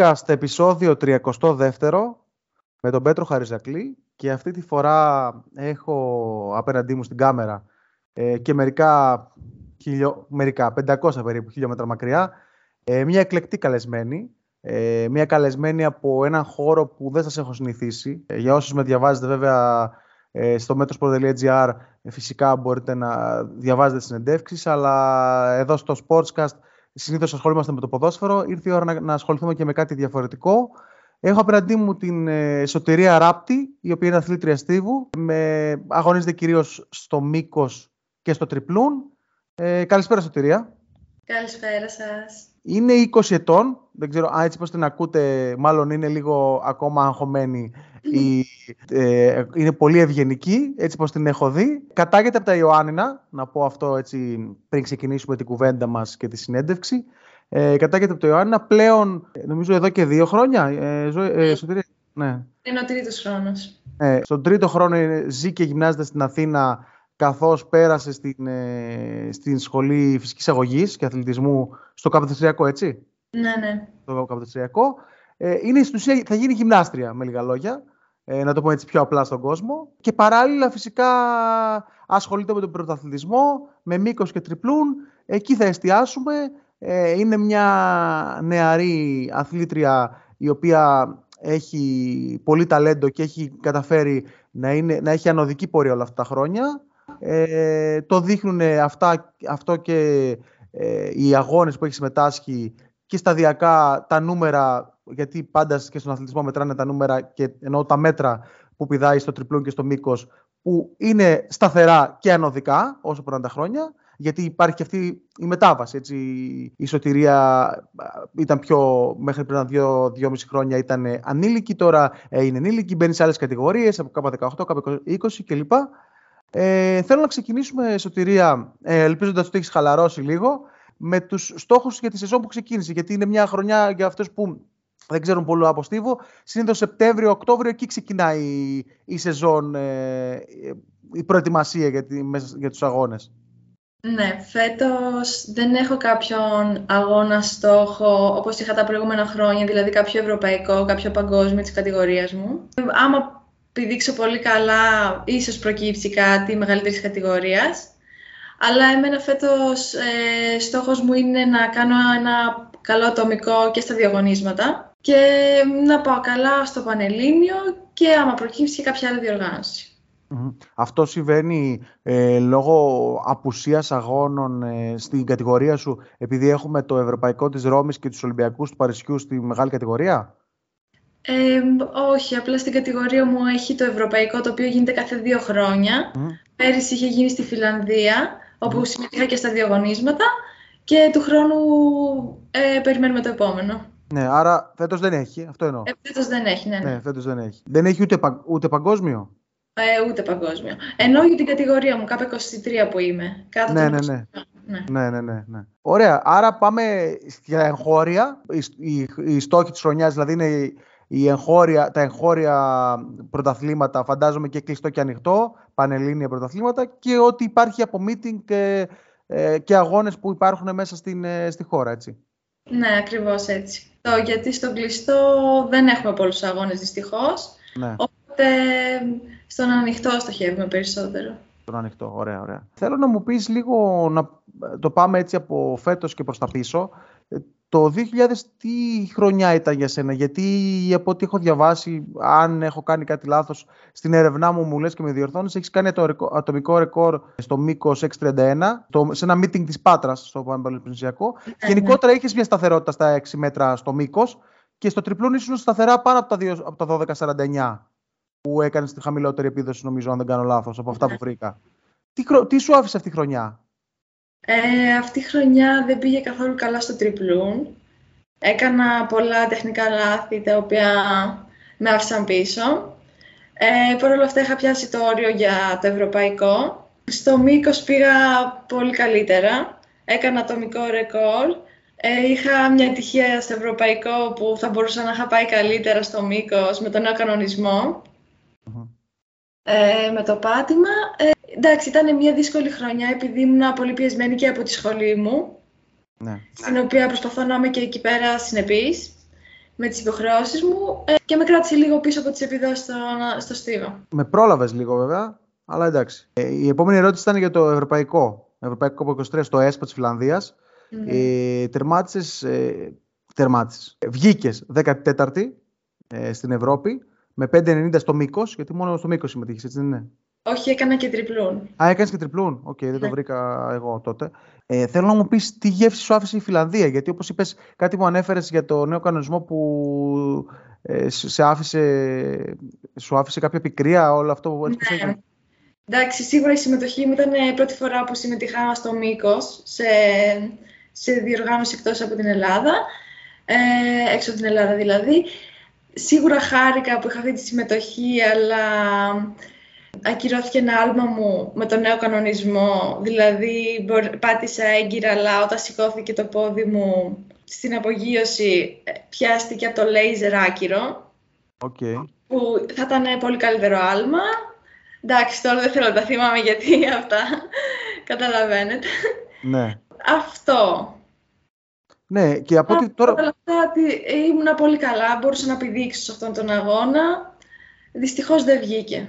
Sportscast επεισόδιο 32 με τον Πέτρο Χαριζακλή και αυτή τη φορά έχω απέναντί μου στην κάμερα ε, και μερικά, χιλιο, μερικά 500 περίπου χιλιόμετρα μακριά ε, μια εκλεκτή καλεσμένη ε, μια καλεσμένη από έναν χώρο που δεν σας έχω συνηθίσει. Ε, για όσους με διαβάζετε βέβαια ε, στο metrosport.gr φυσικά μπορείτε να διαβάζετε συνεντεύξεις αλλά εδώ στο Sportscast Συνήθως ασχολούμαστε με το ποδόσφαιρο. Ήρθε η ώρα να, να ασχοληθούμε και με κάτι διαφορετικό. Έχω απέναντί μου την ε, Σωτηρία Ράπτη, η οποία είναι αθλήτρια στίβου. Με, αγωνίζεται κυρίως στο μήκος και στο τριπλούν. Ε, καλησπέρα, Σωτηρία. Καλησπέρα σας. Είναι 20 ετών. Δεν ξέρω αν έτσι πώς την ακούτε, μάλλον είναι λίγο ακόμα αγχωμένη. Η, ε, είναι πολύ ευγενική, έτσι πως την έχω δει. Κατάγεται από τα Ιωάννινα, να πω αυτό έτσι πριν ξεκινήσουμε την κουβέντα μας και τη συνέντευξη. Ε, κατάγεται από το Ιωάννινα πλέον, νομίζω εδώ και δύο χρόνια. Ε, ζω, ε, ναι. Είναι ο τρίτος χρόνος. Ε, στον τρίτο χρόνο ζει και γυμνάζεται στην Αθήνα καθώς πέρασε στην, ε, στην σχολή φυσικής αγωγής και αθλητισμού στο καποδιστριακό, έτσι; Ναι, ναι. Στο καποδιστριακό. Ε, είναι στην ουσία, θα γίνει γυμνάστρια, με λίγα λόγια, ε, να το πούμε έτσι πιο απλά στον κόσμο. Και παράλληλα φυσικά ασχολείται με τον πρωταθλητισμό, με μήκος και τριπλούν. Εκεί θα εστιάσουμε. Ε, είναι μια νεαρή αθλήτρια η οποία έχει πολύ ταλέντο και έχει καταφέρει να, είναι, να έχει ανωδική πορεία όλα αυτά τα χρόνια. Ε, το δείχνουν αυτά, αυτό και ε, οι αγώνες που έχει συμμετάσχει και σταδιακά τα νούμερα, γιατί πάντα και στον αθλητισμό μετράνε τα νούμερα και εννοώ τα μέτρα που πηδάει στο τριπλούν και στο μήκος, που είναι σταθερά και ανωδικά όσο περνάνε τα χρόνια, γιατί υπάρχει και αυτή η μετάβαση. Έτσι. Η σωτηρία ήταν πιο, μέχρι πριν δύο, δυόμιση χρόνια ήταν ανήλικη, τώρα είναι ενήλικη, μπαίνει σε άλλες κατηγορίες, από K18, K20 κλπ. Ε, θέλω να ξεκινήσουμε, Σωτηρία, ε, ελπίζοντας ότι έχεις χαλαρώσει λίγο, με τους στόχους για τη σεζόν που ξεκίνησε. Γιατί είναι μια χρονιά για αυτούς που δεν ξέρουν πολύ από Στίβο. Συνήθως Σεπτέμβριο-Οκτώβριο εκεί ξεκινάει η, η σεζόν, ε, η προετοιμασία για, τη, για τους αγώνες. Ναι, φέτος δεν έχω κάποιον αγώνα στόχο όπως είχα τα προηγούμενα χρόνια, δηλαδή κάποιο ευρωπαϊκό, κάποιο παγκόσμιο της κατηγορίας μου. Άμα πηδήξω πολύ καλά, ίσως προκύψει κάτι μεγαλύτερης κατηγορίας. Αλλά εμένα φέτος ε, στόχος μου είναι να κάνω ένα καλό ατομικό και στα διαγωνίσματα και να πάω καλά στο Πανελλήνιο και άμα προκύψει και κάποια άλλη Αυτό συμβαίνει ε, λόγω απουσίας αγώνων ε, στην κατηγορία σου επειδή έχουμε το Ευρωπαϊκό της Ρώμης και τους Ολυμπιακούς του Παρισιού στη μεγάλη κατηγορία; Ε, όχι, απλά στην κατηγορία μου έχει το ευρωπαϊκό, το οποίο γίνεται κάθε δύο χρόνια. Mm. Πέρυσι είχε γίνει στη Φιλανδία, όπου mm. συμμετείχα και στα διαγωνίσματα και του χρόνου ε, περιμένουμε το επόμενο. Ναι, άρα φέτος δεν έχει, αυτό εννοώ. Ε, φέτος δεν έχει, ναι. ναι. ναι φέτος δεν έχει. Δεν έχει ούτε, ούτε παγκόσμιο; Ε, ούτε παγκόσμιο. Ενώ για την κατηγορία μου, κάπου 23 που είμαι. Κάτω ναι, ναι, ναι. Ναι. ναι. ναι, ναι, ναι, Ωραία. Άρα πάμε για εγχώρια. Οι, οι, οι στόχοι της χρονιάς δηλαδή είναι η εγχώρια, τα εγχώρια πρωταθλήματα, φαντάζομαι και κλειστό και ανοιχτό, πανελλήνια πρωταθλήματα και ότι υπάρχει από meeting και, ε, και αγώνες που υπάρχουν μέσα στην, ε, στη χώρα, έτσι. Ναι, ακριβώς έτσι. Το, γιατί στο κλειστό δεν έχουμε πολλούς αγώνες δυστυχώς, ναι. οπότε στον ανοιχτό στοχεύουμε περισσότερο. Στον ανοιχτό, ωραία, ωραία. Θέλω να μου πεις λίγο, να το πάμε έτσι από φέτος και προς τα πίσω, το 2000 τι χρονιά ήταν για σένα, γιατί από ό,τι έχω διαβάσει, αν έχω κάνει κάτι λάθος, στην έρευνά μου μου λες και με διορθώνεις, έχεις κάνει το ατομικό ρεκόρ στο μήκος 631, το, σε ένα meeting της Πάτρας στο Πανεπιστημιακό. Ε, Γενικότερα είχες μια σταθερότητα στα 6 μέτρα στο μήκος και στο τριπλούν ήσουν σταθερά πάνω από τα, από τα 1249 που έκανες τη χαμηλότερη επίδοση, νομίζω, αν δεν κάνω λάθος, από αυτά που βρήκα. Τι, τι σου άφησε αυτή η χρονιά; Ε, αυτή η χρονιά δεν πήγε καθόλου καλά στο τριπλούν. Έκανα πολλά τεχνικά λάθη τα οποία με άφησαν πίσω. Ε, Παρ' όλα αυτά είχα πιάσει το όριο για το ευρωπαϊκό. Στο μήκος πήγα πολύ καλύτερα. Έκανα ατομικό ρεκόρ. Ε, είχα μια τυχαία στο ευρωπαϊκό που θα μπορούσα να είχα πάει καλύτερα στο μήκος με τον νέο Ε, με το πάτημα. Ε, εντάξει, ήταν μια δύσκολη χρονιά επειδή ήμουν πολύ πιεσμένη και από τη σχολή μου. Ναι. Στην οποία προσπαθώ να είμαι και εκεί πέρα συνεπής. με τις υποχρεώσεις μου ε, και με κράτησε λίγο πίσω από τις επιδόσεις στο, στο στίβο. Με πρόλαβες λίγο βέβαια, αλλά εντάξει. Ε, η επόμενη ερώτηση ήταν για το Ευρωπαϊκό. Ευρωπαϊκό Κάτω 23 στο Έσποο της Φιλανδίας. Μμ. Ε, τερμάτισες, ε, τερμάτισες. Βγήκες 14η ε, στην Ευρώπη με 5,90 στο μήκος, γιατί μόνο στο μήκος συμμετείχες, έτσι δεν είναι; Όχι, έκανα και τριπλούν. Α, έκανες και τριπλούν. Ok, okay, δεν το ναι. βρήκα εγώ τότε. Ε, θέλω να μου πεις τι γεύση σου άφησε η Φιλανδία, γιατί όπως είπες, κάτι μου ανέφερες για το νέο κανονισμό που ε, σε άφησε, σου άφησε κάποια πικρία, όλο αυτό έτσι ναι. έγινε; Εντάξει, σίγουρα η συμμετοχή μου ήταν η πρώτη φορά που συμμετείχα στο μήκος σε, σε διοργάνωση εκτός από την Ελλάδα. Ε, έξω από την Ελλάδα δηλαδή. Σίγουρα χάρηκα που είχα αυτή τη συμμετοχή, αλλά ακυρώθηκε ένα άλμα μου με τον νέο κανονισμό. Δηλαδή, πάτησα έγκυρα, αλλά όταν σηκώθηκε το πόδι μου στην απογείωση, ε, πιάστηκε από το λέιζερ άκυρο. Okay. Που θα ήταν πολύ καλύτερο άλμα. Εντάξει, τώρα δεν θέλω να τα θυμάμαι γιατί αυτά καταλαβαίνετε. Ναι. Αυτό. Ναι, και από ό,τι τώρα... Όλα αυτά ήμουν πολύ καλά, μπορούσα να πηδήξω σε αυτόν τον αγώνα. Δυστυχώς δεν βγήκε.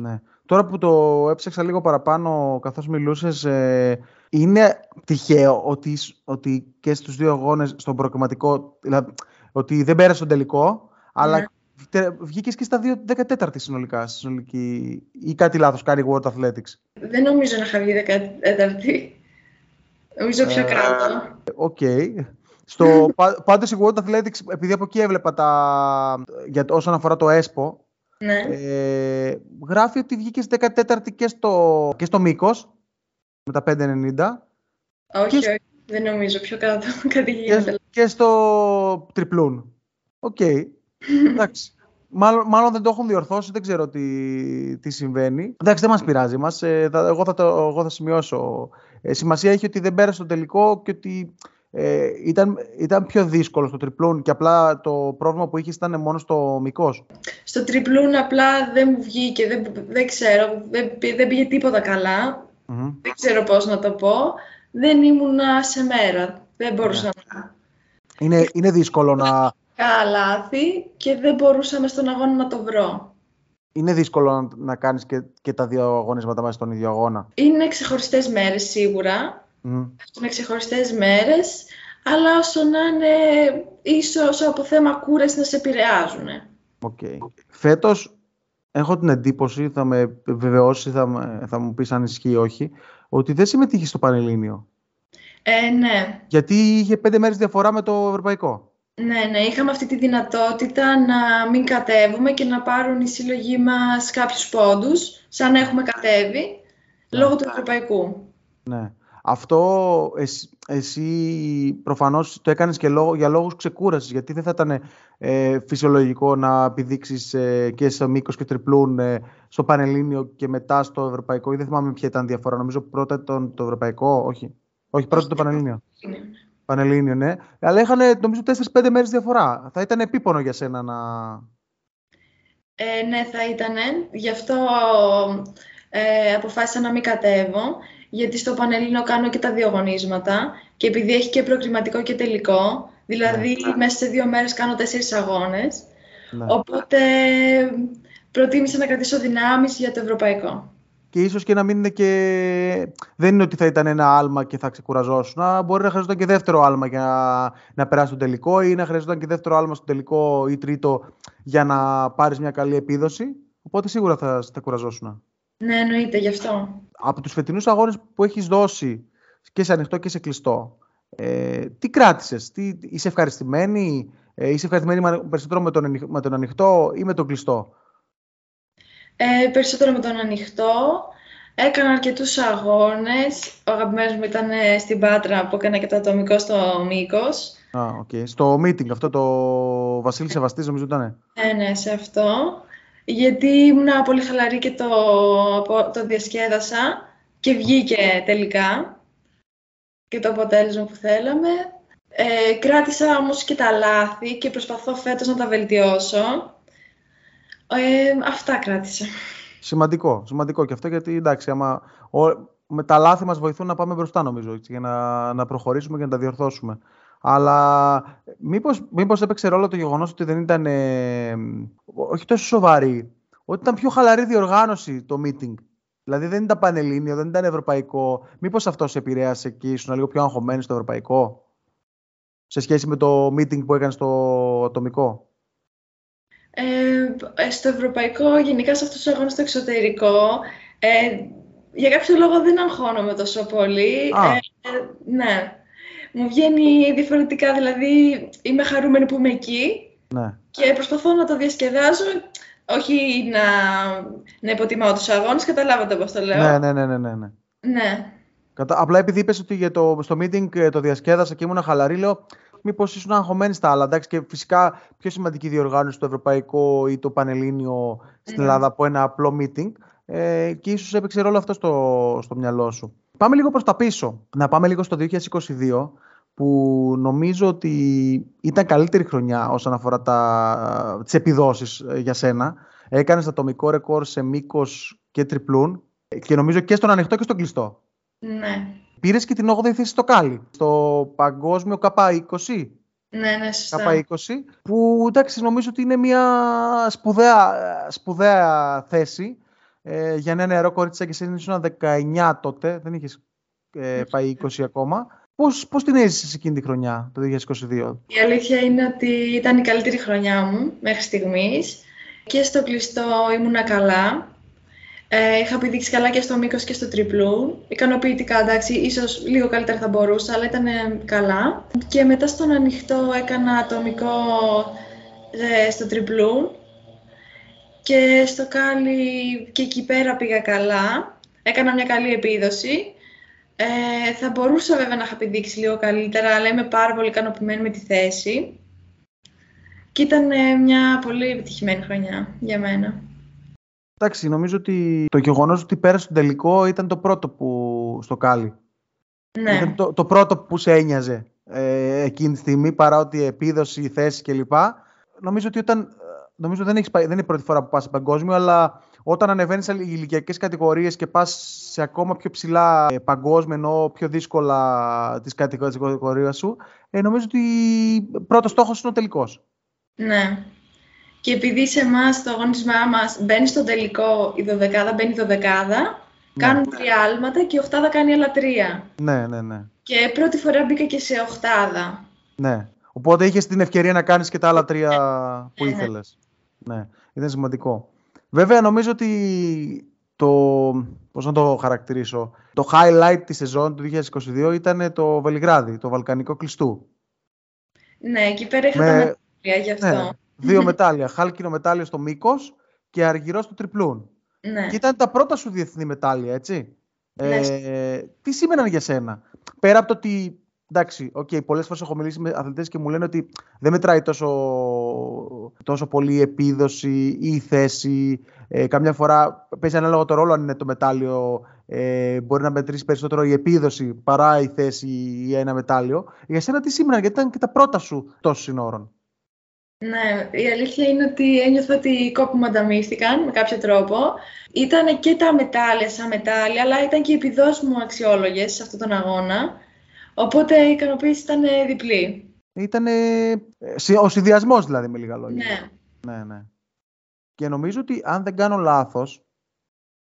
Ναι. Τώρα που το έψαξα λίγο παραπάνω καθώς μιλούσες, ε, είναι τυχαίο ότι, ότι και στους δύο αγώνες, στον προκριματικό, δηλαδή ότι δεν πέρασες τον τελικό, αλλά ναι. βγήκες και στα δύο 14 συνολικά, συνολική, ή κάτι λάθος κάνει World Athletics. Δεν νομίζω να είχα βγει 14η. Νομίζω πιο ε, κάτω. Οκ. Στο, πάντως η World Athletics, επειδή από εκεί έβλεπα τα, για, όσον αφορά το Έσποο, ναι. ε, γράφει ότι βγήκες 14η και στο, και στο μήκος, με τα 5,90. Όχι, όχι, δεν νομίζω, πιο κάτω, κάτι γίνεται. Και, στο τριπλούν. Ok, okay. εντάξει. Μάλλον, μάλλον δεν το έχουν διορθώσει, δεν ξέρω τι, τι συμβαίνει. Εντάξει, δεν μας πειράζει. Μας, ε, θα, εγώ, θα το, εγώ θα σημειώσω. Ε, σημασία έχει ότι δεν πέρασες το τελικό και ότι ε, ήταν, ήταν πιο δύσκολο στο τριπλούν και απλά το πρόβλημα που είχες ήταν μόνο στο μήκος. Στο τριπλούν απλά δεν μου βγήκε, δεν, δεν ξέρω, δεν, δεν πήγε τίποτα Δεν ξέρω πώς να το πω. Δεν ήμουν σε μέρα. Δεν μπορούσα yeah. Ναι. να... Είναι, είναι δύσκολο να... λάθη και δεν μπορούσα στον αγώνα να το βρω. Είναι δύσκολο να, να κάνεις και, και τα δύο αγωνίσματα μέσα στον ίδιο αγώνα. Είναι ξεχωριστές μέρες σίγουρα. Mm. Είναι ξεχωριστές μέρες, αλλά όσο να είναι ίσως από θέμα κούραση να σε επηρεάζουν. Okay. Φέτος έχω την εντύπωση, θα με βεβαιώσει, θα, θα μου πεις αν ισχύει ή όχι, ότι δεν συμμετείχε στο Πανελλήνιο. Ε, ναι. Γιατί είχε πέντε μέρες διαφορά με το Ευρωπαϊκό. Ναι, ναι, είχαμε αυτή τη δυνατότητα να μην κατέβουμε και να πάρουν οι σύλλογοι μας κάποιους πόντους, σαν να έχουμε κατέβει, ναι. λόγω του Ευρωπαϊκού. Ναι. Αυτό εσύ, εσύ προφανώς το έκανες και λόγω, για λόγους ξεκούρασης, γιατί δεν θα ήταν ε, φυσιολογικό να επιδείξεις ε, και σε μήκος και τριπλούν ε, στο Πανελλήνιο και μετά στο Ευρωπαϊκό. Ή δεν θυμάμαι ποια ήταν διαφορά. Νομίζω πρώτα ήταν το Ευρωπαϊκό, όχι. Όχι, πρώτα το Πανελλήνιο. Πανελλήνιο, ναι. Αλλά είχαν νομίζω 4-5 μέρες διαφορά. Θα ήταν επίπονο για σένα να... Ε, ναι, θα ήταν. Γι' αυτό ε, αποφάσισα να μην κατέβω γιατί στο Πανελλήνιο κάνω και τα δύο αγωνίσματα και επειδή έχει και προκριματικό και τελικό, δηλαδή ναι. μέσα σε δύο μέρες κάνω τέσσερις αγώνες, ναι. οπότε προτίμησα να κρατήσω δυνάμεις για το ευρωπαϊκό. Και ίσως και να μην είναι και... Δεν είναι ότι θα ήταν ένα άλμα και θα ξεκουραζόσουν. Μπορεί να χρειαζόταν και δεύτερο άλμα για να, να περάσει το τελικό ή να χρειαζόταν και δεύτερο άλμα στο τελικό ή τρίτο για να πάρεις μια καλή επίδοση. Οπότε σίγουρα θα, θα κουραζόσουν. Ναι, εννοείται γι' αυτό. Από τους φετινούς αγώνες που έχεις δώσει και σε ανοιχτό και σε κλειστό, ε, τι κράτησες, τι, είσαι ευχαριστημένη, ε, είσαι ευχαριστημένη περισσότερο με τον, με τον ανοιχτό ή με τον κλειστό; Ε, περισσότερο με τον ανοιχτό. Έκανα αρκετούς αγώνες. Ο αγαπημένος μου ήταν ε, στην Πάτρα που έκανα και το ατομικό στο Μήκος. Α, okay. Στο meeting αυτό το Βασίλη Σεβαστής νομίζω ήταν. Ναι, ναι, σε αυτό γιατί ήμουν πολύ χαλαρή και το, το διασκέδασα και βγήκε τελικά και το αποτέλεσμα που θέλαμε. Ε, κράτησα όμως και τα λάθη και προσπαθώ φέτος να τα βελτιώσω. Ε, αυτά κράτησα. Σημαντικό, σημαντικό και αυτό γιατί εντάξει, άμα, ο, με τα λάθη μας βοηθούν να πάμε μπροστά νομίζω για να, να προχωρήσουμε και να τα διορθώσουμε. Αλλά μήπως, μήπως έπαιξε ρόλο το γεγονός ότι δεν ήταν, ε, όχι τόσο σοβαρή, ότι ήταν πιο χαλαρή διοργάνωση το meeting. Δηλαδή δεν ήταν πανελλήνιο, δεν ήταν ευρωπαϊκό. Μήπως αυτό σε επηρέασε και ήσουν λίγο πιο αγχωμένοι στο ευρωπαϊκό σε σχέση με το meeting που έκανες στο ατομικό; Ε, στο ευρωπαϊκό, γενικά σε αυτούς τους αγώνες στο εξωτερικό, ε, για κάποιο λόγο δεν αγχώνομαι τόσο πολύ. Ε, ναι, μου βγαίνει διαφορετικά, δηλαδή είμαι χαρούμενη που είμαι εκεί ναι. και προσπαθώ να το διασκεδάζω, όχι να, να υποτιμάω τους αγώνες, καταλάβατε πώς το λέω. Ναι, ναι, ναι, ναι, ναι. ναι. ναι. Απλά επειδή είπες ότι για το, στο meeting ε, το διασκέδασα και ήμουν χαλαρή, λέω μήπως ήσουν αγχωμένοι στα άλλα. Εντάξει, και φυσικά πιο σημαντική διοργάνωση το ευρωπαϊκό ή το πανελλήνιο στην ναι. Ελλάδα από ένα απλό meeting. Ε, και ίσως έπαιξε ρόλο αυτό στο, στο μυαλό σου. Πάμε λίγο προς τα πίσω. Να πάμε λίγο στο 2022 που νομίζω ότι ήταν καλύτερη χρονιά όσον αφορά τα, τις επιδόσεις ε, για σένα. Έκανες ατομικό ρεκόρ σε μήκος και τριπλούν και νομίζω και στον ανοιχτό και στον κλειστό. Ναι. Πήρες και την 8η θέση στο Κάλι, στο παγκόσμιο K20. Ναι, ναι, σωστά. K20, που εντάξει, νομίζω ότι είναι μια σπουδαία, σπουδαία θέση ε, για ένα νεαρό κορίτσι και εσύ ήσουν 19 τότε, δεν είχες ε, πάει 20 ακόμα. Πώς, πώς την έζησες εκείνη τη χρονιά, το 2022? Η αλήθεια είναι ότι ήταν η καλύτερη χρονιά μου μέχρι στιγμής. Και στο κλειστό ήμουνα καλά. Ε, είχα πηδήξει καλά και στο μήκος και στο τριπλού. Ικανοποιητικά, εντάξει, ίσως λίγο καλύτερα θα μπορούσα, αλλά ήταν καλά. Και μετά στον ανοιχτό έκανα ατομικό ε, στο τριπλού. Και στο κάλι και εκεί πέρα πήγα καλά. Έκανα μια καλή επίδοση. Ε, θα μπορούσα βέβαια να είχα πηδήξει λίγο καλύτερα, αλλά είμαι πάρα πολύ ικανοποιημένη με τη θέση. Και ήταν ε, μια πολύ επιτυχημένη χρονιά για μένα. Εντάξει, νομίζω ότι το γεγονός ότι πέρασε τον τελικό ήταν το πρώτο που στο Κάλι. Ναι. Ήταν το, το πρώτο που σε ένοιαζε ε, εκείνη τη στιγμή, παρά ότι η επίδοση, η θέση κλπ. Νομίζω ότι όταν. Νομίζω δεν, έχεις, δεν είναι η πρώτη φορά που πας σε παγκόσμιο, αλλά όταν ανεβαίνεις σε ηλικιακές κατηγορίες και πας σε ακόμα πιο ψηλά ε, παγκόσμιο, ενώ πιο δύσκολα τη κατηγορία σου, ε, νομίζω ότι πρώτος στόχος είναι ο τελικός. Ναι. Και επειδή σε εμάς το αγώνισμά μας μπαίνει στο τελικό η δωδεκάδα, μπαίνει η δωδεκάδα, ναι. κάνουν τρία άλματα και η οχτάδα κάνει άλλα τρία. Ναι, ναι, ναι. Και πρώτη φορά μπήκα και σε οχτάδα. Ναι. Οπότε είχες την ευκαιρία να κάνεις και τα άλλα τρία ναι. που ναι. ήθελες. Ναι, ήταν σημαντικό. Βέβαια, νομίζω ότι το, πώς να το χαρακτηρίσω, το highlight της σεζόν του 2022 ήταν το Βελιγράδι, το Βαλκανικό κλειστού. Ναι, εκεί πέρα είχα Με... τα μετάλλια γι' αυτό. Ναι, δύο μετάλλια, χάλκινο μετάλλιο στο μήκος και αργυρός στο τριπλούν. Ναι. Και ήταν τα πρώτα σου διεθνή μετάλλια, έτσι. Ναι. Ε, τι σήμαιναν για σένα. Πέρα από το ότι εντάξει, okay, πολλές φορές έχω μιλήσει με αθλητές και μου λένε ότι δεν μετράει τόσο, τόσο πολύ η επίδοση ή η θέση. Ε, καμιά φορά παίζει ανάλογο το ρόλο αν είναι το μετάλλιο. Ε, μπορεί να μετρήσει περισσότερο η επίδοση παρά η θέση ή ένα μετάλλιο. Για σένα τι σήμερα, γιατί ήταν και τα πρώτα σου τόσο συνόρων; Ναι, η αλήθεια είναι ότι ένιωθα ότι οι κόποι μου ανταμείφθηκαν με κάποιο τρόπο. Ήταν και τα μετάλλια σαν μετάλλια, αλλά ήταν και οι επιδόσεις μου αξιόλογες σε αυτόν τον αγώνα. Οπότε η ικανοποίηση ήταν διπλή. Ήταν ο συνδυασμός δηλαδή με λίγα λόγια. Ναι. ναι. Ναι, Και νομίζω ότι αν δεν κάνω λάθος,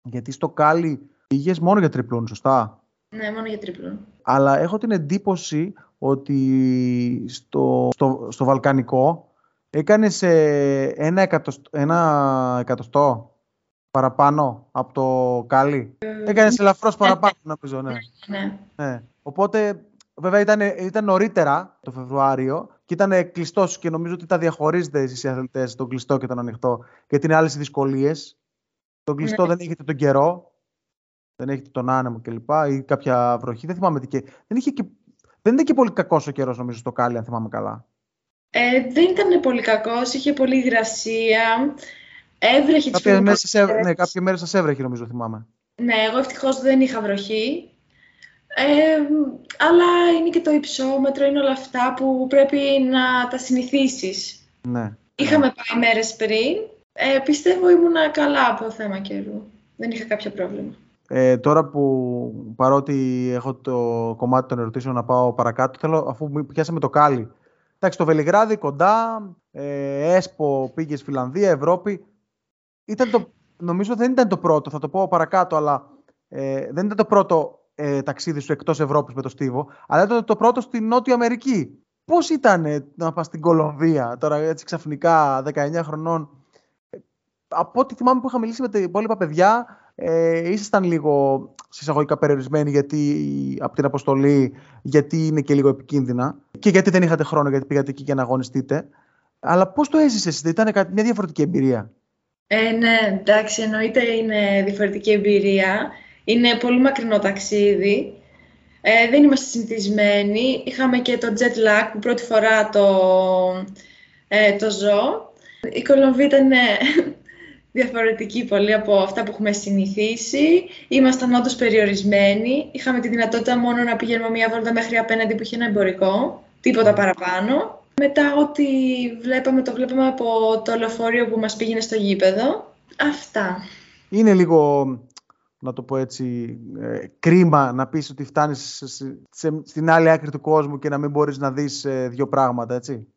γιατί στο Κάλι πήγες μόνο για τριπλούν, σωστά; Ναι, μόνο για τριπλούν. Αλλά έχω την εντύπωση ότι στο, στο, στο Βαλκανικό έκανες ένα, εκατοστό, ένα εκατοστό παραπάνω από το Κάλι. Ε, έκανες ελαφρώς παραπάνω, νομίζω. Ναι. ναι. ναι. Οπότε Βέβαια ήταν, ήταν νωρίτερα το Φεβρουάριο και ήταν κλειστός και νομίζω ότι τα διαχωρίζετε εσείς οι αθλητές, τον κλειστό και τον ανοιχτό, γιατί είναι άλλες οι δυσκολίες. Τον κλειστό ναι. δεν έχετε τον καιρό, δεν έχετε τον άνεμο κλπ. ή κάποια βροχή. Δεν θυμάμαι τι και. Δεν, είχε και... δεν ήταν και πολύ κακός ο καιρός, νομίζω, στο Κάλι, αν θυμάμαι καλά. Ε, δεν ήταν πολύ κακός, είχε πολύ υγρασία. Έβρεχε τις Ναι, κάποια μέρες σας έβρεχε, νομίζω, θυμάμαι. Ναι, εγώ ευτυχώς δεν είχα βροχή. Ε, αλλά είναι και το υψόμετρο, είναι όλα αυτά που πρέπει να τα συνηθίσεις. Ναι. Είχαμε πάει μέρες πριν. Ε, πιστεύω ήμουνα καλά από θέμα καιρού. Δεν είχα κάποιο πρόβλημα. ε, τώρα που παρότι έχω το κομμάτι των ερωτήσεων να πάω παρακάτω, θέλω αφού πιάσαμε το κάλι. Εντάξει, το Βελιγράδι κοντά, ε, ΕΣΠΟ πήγες στη Φιλανδία, Ευρώπη. Ήταν το, νομίζω δεν ήταν το πρώτο, θα το πω παρακάτω, αλλά ε, δεν ήταν το πρώτο ε, ταξίδι σου εκτός Ευρώπης με το Στίβο, αλλά ήταν το πρώτο στη Νότια Αμερική. Πώς ήταν να πας στην Κολομβία, τώρα έτσι ξαφνικά 19 χρονών; Ε, από ό,τι θυμάμαι που είχα μιλήσει με τα υπόλοιπα παιδιά, ε, ήσασταν λίγο συσσαγωγικά περιορισμένοι γιατί, από την αποστολή, γιατί είναι και λίγο επικίνδυνα και γιατί δεν είχατε χρόνο, γιατί πήγατε εκεί για να αγωνιστείτε. Αλλά πώς το έζησες, ήταν μια διαφορετική εμπειρία; Ε, ναι, εντάξει, εννοείται είναι διαφορετική εμπειρία. Είναι πολύ μακρινό ταξίδι. Ε, δεν είμαστε συνηθισμένοι. Είχαμε και το jet lag που πρώτη φορά το, ε, το ζω. Η Κολομβία ήταν ε, διαφορετική πολύ από αυτά που έχουμε συνηθίσει. Ήμασταν όντως περιορισμένοι. Είχαμε τη δυνατότητα μόνο να πηγαίνουμε μία βόλτα μέχρι απέναντι που είχε ένα εμπορικό. Τίποτα παραπάνω. Μετά ό,τι βλέπαμε, το βλέπαμε από το λεωφορείο που μας πήγαινε στο γήπεδο. Αυτά. Είναι λίγο να το πω έτσι, ε, κρίμα να πεις ότι φτάνεις στην άλλη άκρη του κόσμου και να μην μπορείς να δεις ε, δύο πράγματα, έτσι.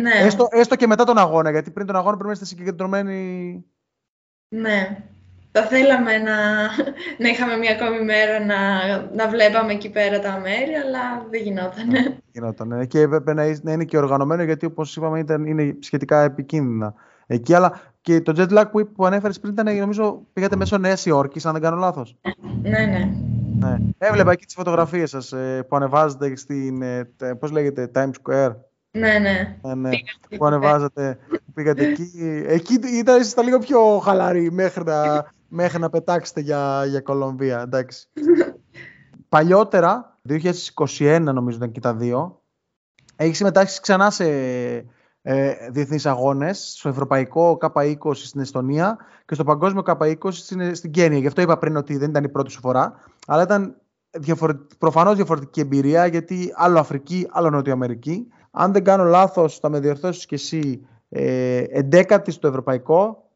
Ναι. Έστω, έστω και μετά τον αγώνα, γιατί πριν τον αγώνα πρέπει να είστε συγκεντρωμένοι. Ναι. Θα θέλαμε να, να είχαμε μια ακόμη μέρα να, να βλέπαμε εκεί πέρα τα μέρη, αλλά δεν γινόταν. Δεν γινόταν. Και έπρεπε να, είναι και οργανωμένο, γιατί όπως είπαμε ήταν, είναι σχετικά επικίνδυνα εκεί. Αλλά και το jet lag που, που ανέφερες πριν ήταν, νομίζω, πήγατε μέσω Νέα Υόρκης, αν δεν κάνω λάθος. Ναι, ναι. ναι. Έβλεπα εκεί τις φωτογραφίες σας ε, που ανεβάζετε στην. Ε, Πώς λέγεται, Times Square. Ναι, ναι. ναι, ναι. Που ανεβάζατε, που πήγατε εκεί. Εκεί ήταν ήσασταν λίγο πιο χαλαροί μέχρι να, μέχρι να πετάξετε για, για Κολομβία. Εντάξει. Παλιότερα, 2021 νομίζω ήταν και τα δύο, έχεις συμμετάσχεις ξανά σε ε, διεθνείς αγώνες, στο ευρωπαϊκό K20 στην Εστονία και στο παγκόσμιο K20 στην, στην Κένια. Γι' αυτό είπα πριν ότι δεν ήταν η πρώτη σου φορά, αλλά ήταν διαφορετική, προφανώς διαφορετική εμπειρία, γιατί άλλο Αφρική, άλλο Νότιο Αμερική. Αν δεν κάνω λάθος, θα με διορθώσεις και εσύ, ε, εντέκατη στο ευρωπαϊκό,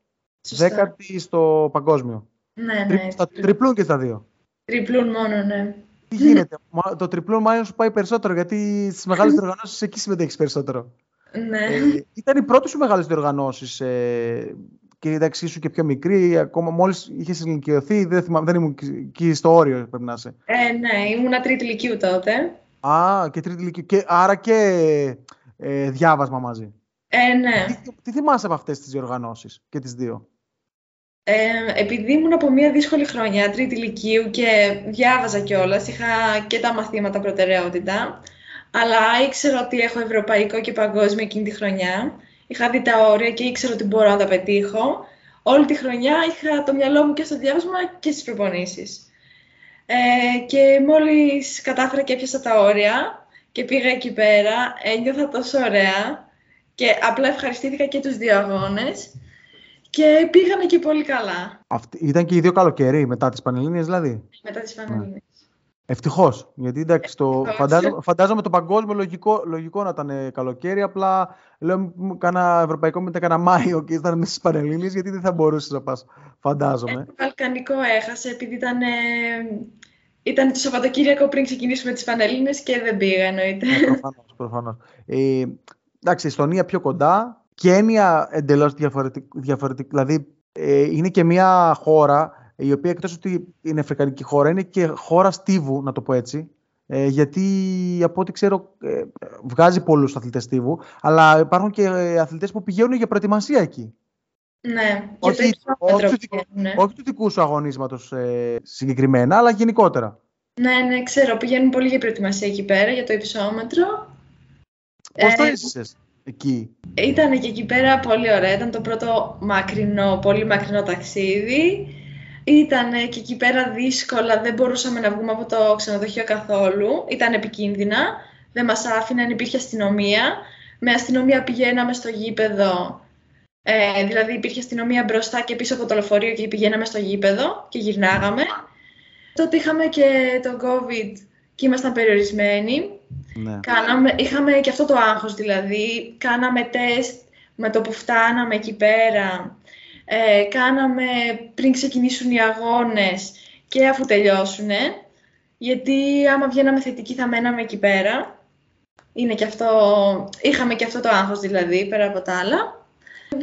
δέκατη στο παγκόσμιο. Ναι, ναι. Στα, τριπλούν και στα δύο. Τριπλούν μόνο, ναι. Τι γίνεται, το τριπλούν μάλλον σου πάει περισσότερο, γιατί στις μεγάλες διοργανώσεις εκεί συμμετέχεις περισσότερο. Ναι. Ε, ήταν η πρώτη σου μεγάλη διοργανώσεις ε, και εντάξει σου και πιο μικρή, ακόμα μόλις είχες ηλικιωθεί, δεν, θυμάμαι, δεν ήμουν εκεί στο όριο πρέπει να είσαι. Ε, ναι, ήμουν τρίτη ηλικίου τότε. Α, και τρίτη ηλικίου, και, άρα και ε, διάβασμα μαζί. Ε, ναι. Τι, τι θυμάσαι από αυτές τις διοργανώσεις και τις δύο; Ε, επειδή ήμουν από μια δύσκολη χρονιά, τρίτη ηλικίου και διάβαζα κιόλας, είχα και τα μαθήματα προτεραιότητα αλλά ήξερα ότι έχω ευρωπαϊκό και παγκόσμιο εκείνη τη χρονιά. Είχα δει τα όρια και ήξερα ότι μπορώ να τα πετύχω. Όλη τη χρονιά είχα το μυαλό μου και στο διάβασμα και στις προπονήσεις. Ε, και μόλις κατάφερα και έπιασα τα όρια και πήγα εκεί πέρα, ένιωθα τόσο ωραία και απλά ευχαριστήθηκα και τους δύο αγώνες και πήγανε και πολύ καλά. Αυτή, ήταν και οι δύο καλοκαίρι, μετά τις Πανελλήνιες δηλαδή. Μετά τις Πανελλήνιες. Ευτυχώς. Γιατί εντάξει, το, φαντάζομαι, φαντάζομαι το παγκόσμιο λογικό, λογικό να ήταν καλοκαίρι. Απλά λέω κάνα ευρωπαϊκό μετά κάνα Μάιο και ήταν μέσα στι Πανελλήνιες, γιατί δεν θα μπορούσες να πας. Φαντάζομαι. Το Βαλκανικό έχασε επειδή ήταν, ε, ήταν το Σαββατοκύριακο πριν ξεκινήσουμε τις Πανελλήνιες και δεν πήγα εννοείται. Ε, Προφανώς. Προφανώς. Ε, εντάξει, Εστονία πιο κοντά. Κένια εντελώς διαφορετική. Διαφορετικ, δηλαδή ε, είναι και μια χώρα η οποία εκτός ότι είναι αφρικανική χώρα, είναι και χώρα στίβου, να το πω έτσι. Ε, γιατί από ό,τι ξέρω ε, βγάζει πολλούς αθλητές στίβου, αλλά υπάρχουν και ε, αθλητές που πηγαίνουν για προετοιμασία εκεί. Ναι, όχι, όχι, του, δικού, ναι. όχι του δικού σου αγωνίσματος ε, συγκεκριμένα, αλλά γενικότερα. Ναι, ναι, ξέρω. Πηγαίνουν πολύ για προετοιμασία εκεί πέρα, για το υψόμετρο. Πώς το έζησες εκεί; Ήταν και εκεί πέρα πολύ ωραία. Ήταν το πρώτο μακρινό, πολύ μακρινό ταξίδι. Ήταν και εκεί πέρα δύσκολα, δεν μπορούσαμε να βγούμε από το ξενοδοχείο καθόλου. Ήταν επικίνδυνα, δεν μας άφηναν, υπήρχε αστυνομία. Με αστυνομία πηγαίναμε στο γήπεδο, ε, δηλαδή υπήρχε αστυνομία μπροστά και πίσω από το λεωφορείο και πηγαίναμε στο γήπεδο και γυρνάγαμε. Τότε είχαμε και το COVID και ήμασταν περιορισμένοι. Ναι. Κάναμε, είχαμε και αυτό το άγχος δηλαδή, κάναμε τεστ με το που φτάναμε εκεί πέρα ε, κάναμε πριν ξεκινήσουν οι αγώνες και και αφού τελειώσουνε. Γιατί άμα βγαίναμε θετική θα μέναμε εκεί πέρα. Είναι και αυτό, είχαμε και αυτό το άγχος δηλαδή, πέρα από τα άλλα.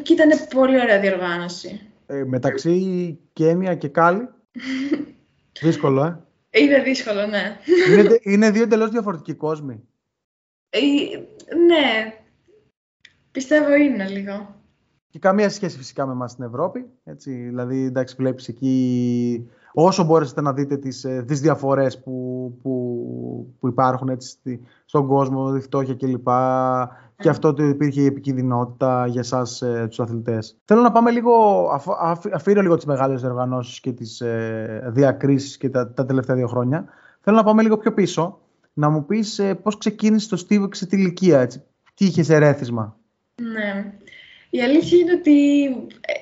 Και ήταν πολύ ωραία διοργάνωση. Ε, μεταξύ Κένια και Κάλι. δύσκολο, ε. Είναι δύσκολο, ναι. Είναι, είναι δύο εντελώς διαφορετικοί κόσμοι. Ε, ναι. Πιστεύω είναι λίγο. Και καμία σχέση φυσικά με εμάς στην Ευρώπη. Έτσι, δηλαδή, εντάξει, βλέπεις εκεί όσο μπορέσετε να δείτε τις, ε, τις διαφορές που, που, που υπάρχουν έτσι, στον κόσμο, τη φτώχεια κλπ. Και αυτό ότι υπήρχε η επικίνδυνοτητα για εσάς ε, τους αθλητές. Θέλω να πάμε λίγο, αφήνω λίγο τις μεγάλες οργανώσει και τις ε, διακρίσεις και τα, τα τελευταία δύο χρόνια. Θέλω να πάμε λίγο πιο πίσω, να μου πεις ε, πώς ξεκίνησε το Στίβο και σε τι ηλικία, έτσι. Τι είχες ερέθισμα. Ναι. Η αλήθεια είναι ότι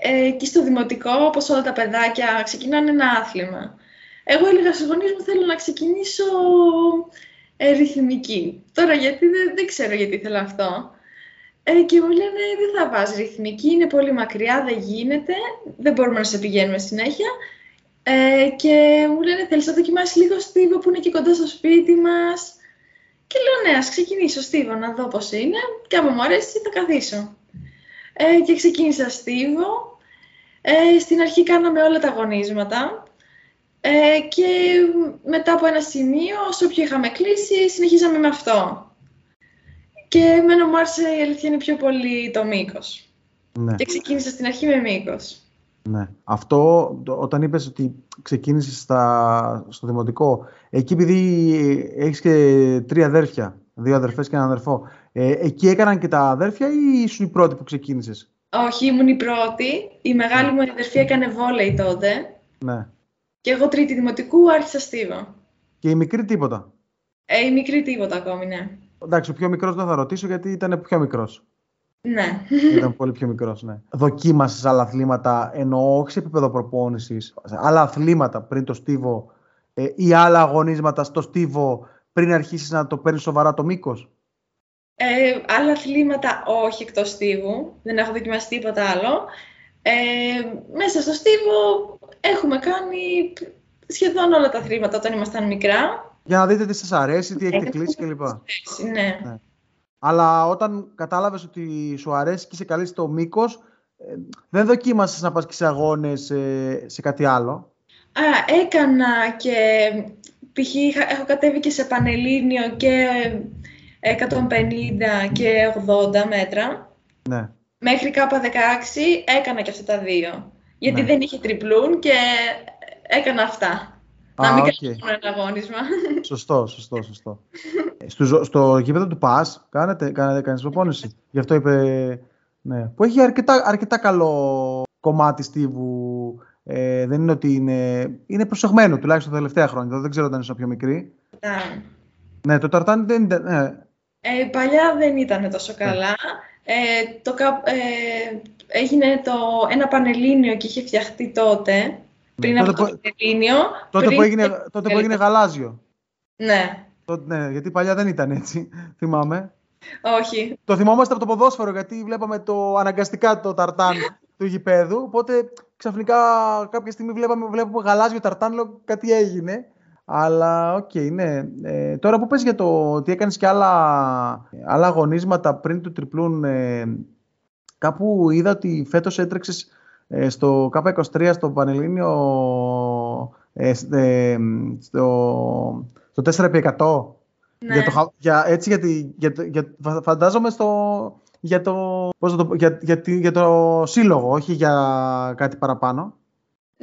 ε, εκεί στο δημοτικό, όπως όλα τα παιδάκια, ξεκινάνε ένα άθλημα. Εγώ έλεγα στους γονείς μου θέλω να ξεκινήσω ε, ρυθμική. Τώρα γιατί δεν, δεν ξέρω γιατί ήθελα αυτό. Ε, και μου λένε δεν θα βάζει ρυθμική, είναι πολύ μακριά, δεν γίνεται, δεν μπορούμε να σε πηγαίνουμε συνέχεια. Ε, και μου λένε θέλεις να δοκιμάσεις λίγο στίβο που είναι και κοντά στο σπίτι μας. Και λέω ναι, ας ξεκινήσω στίβο να δω πώς είναι και άμα μου αρέσει θα καθίσω. Ε, και ξεκίνησα στίβο. Ε, στην αρχή κάναμε όλα τα αγωνίσματα ε, και μετά από ένα σημείο, όσο πιο είχαμε κλείσει, συνεχίζαμε με αυτό. Και εμένα μου άρεσε η αλήθεια είναι πιο πολύ το μήκος. Ναι. Και ξεκίνησα στην αρχή με μήκος. Ναι. Αυτό όταν είπες ότι ξεκίνησες στα, στο δημοτικό, εκεί επειδή έχεις και τρία αδέρφια, δύο αδερφές και έναν αδερφό, ε, εκεί έκαναν και τα αδέρφια ή ήσουν η πρώτη που ξεκίνησες; Όχι, ήμουν η πρώτη. Η μεγάλη μου αδερφή έκανε βόλεϊ τότε. Ναι. Και εγώ τρίτη δημοτικού άρχισα στίβο. Και η μικρή τίποτα; Ε, η μικρή τίποτα ακόμη, ναι. Εντάξει, ο πιο μικρός δεν θα ρωτήσω γιατί ήταν πιο μικρός. Ναι. Ήταν πολύ πιο μικρός, ναι. Δοκίμασες άλλα αθλήματα, εννοώ όχι σε επίπεδο προπόνησης, άλλα αθλήματα πριν το στίβο ε, ή άλλα αγωνίσματα στο στίβο πριν αρχίσεις να το παίρνεις σοβαρά το μήκος; Ε, άλλα αθλήματα όχι εκτός στίβου. Δεν έχω δοκιμάσει τίποτα άλλο. Ε, μέσα στο στίβο έχουμε κάνει σχεδόν όλα τα αθλήματα όταν ήμασταν μικρά. Για να δείτε τι σας αρέσει, τι έχετε κλείσει κλπ. Ναι. ναι. Αλλά όταν κατάλαβες ότι σου αρέσει και είσαι καλή στο μήκος, ε, δεν δοκίμασες να πας και σε αγώνες ε, σε κάτι άλλο; Α, έκανα και π.χ. έχω κατέβει και σε Πανελλήνιο και 150 και 80 μέτρα. Ναι. Μέχρι κάπα 16 έκανα και αυτά τα δύο. Γιατί ναι. δεν είχε τριπλούν και έκανα αυτά. Α, να μην okay. κάνω ένα αγώνισμα. Σωστό, σωστό, σωστό. στο, στο γήπεδο του ΠΑΣ κάνετε, κάνετε κανείς προπόνηση; Γι' αυτό είπε... Ναι. Που έχει αρκετά, αρκετά καλό κομμάτι στίβου. Ε, δεν είναι ότι είναι... Είναι προσεγμένο τουλάχιστον τα τελευταία χρόνια. Δεν ξέρω αν είσαι πιο μικρή. Ναι. Ναι, το ταρτάνι δεν ήταν... Ναι. Ε, παλιά δεν ήταν τόσο καλά. Ε, το, ε, έγινε το, ένα πανελλήνιο και είχε φτιαχτεί τότε, πριν από το πανελλήνιο. Τότε, πριν... που έγινε, τότε που έγινε γαλάζιο. Ναι. Τότε, ναι, γιατί παλιά δεν ήταν έτσι, θυμάμαι. Όχι. Το θυμόμαστε από το ποδόσφαιρο, γιατί βλέπαμε το αναγκαστικά το ταρτάν του γηπέδου, οπότε ξαφνικά κάποια στιγμή βλέπαμε, βλέπουμε γαλάζιο ταρτάν, λέω κάτι έγινε. Αλλά ok, okay, ναι. Ε, τώρα που πες για το ότι έκανες και άλλα, άλλα αγωνίσματα πριν του τριπλούν, ε, κάπου είδα ότι φέτος έτρεξες ε, στο Κ23 στο Πανελλήνιο ε, ε, στο, στο 4x100. Ναι. Για το, για, έτσι, γιατί, για, για, φαντάζομαι στο, για το, πώς το, για, για, για το σύλλογο, όχι για κάτι παραπάνω.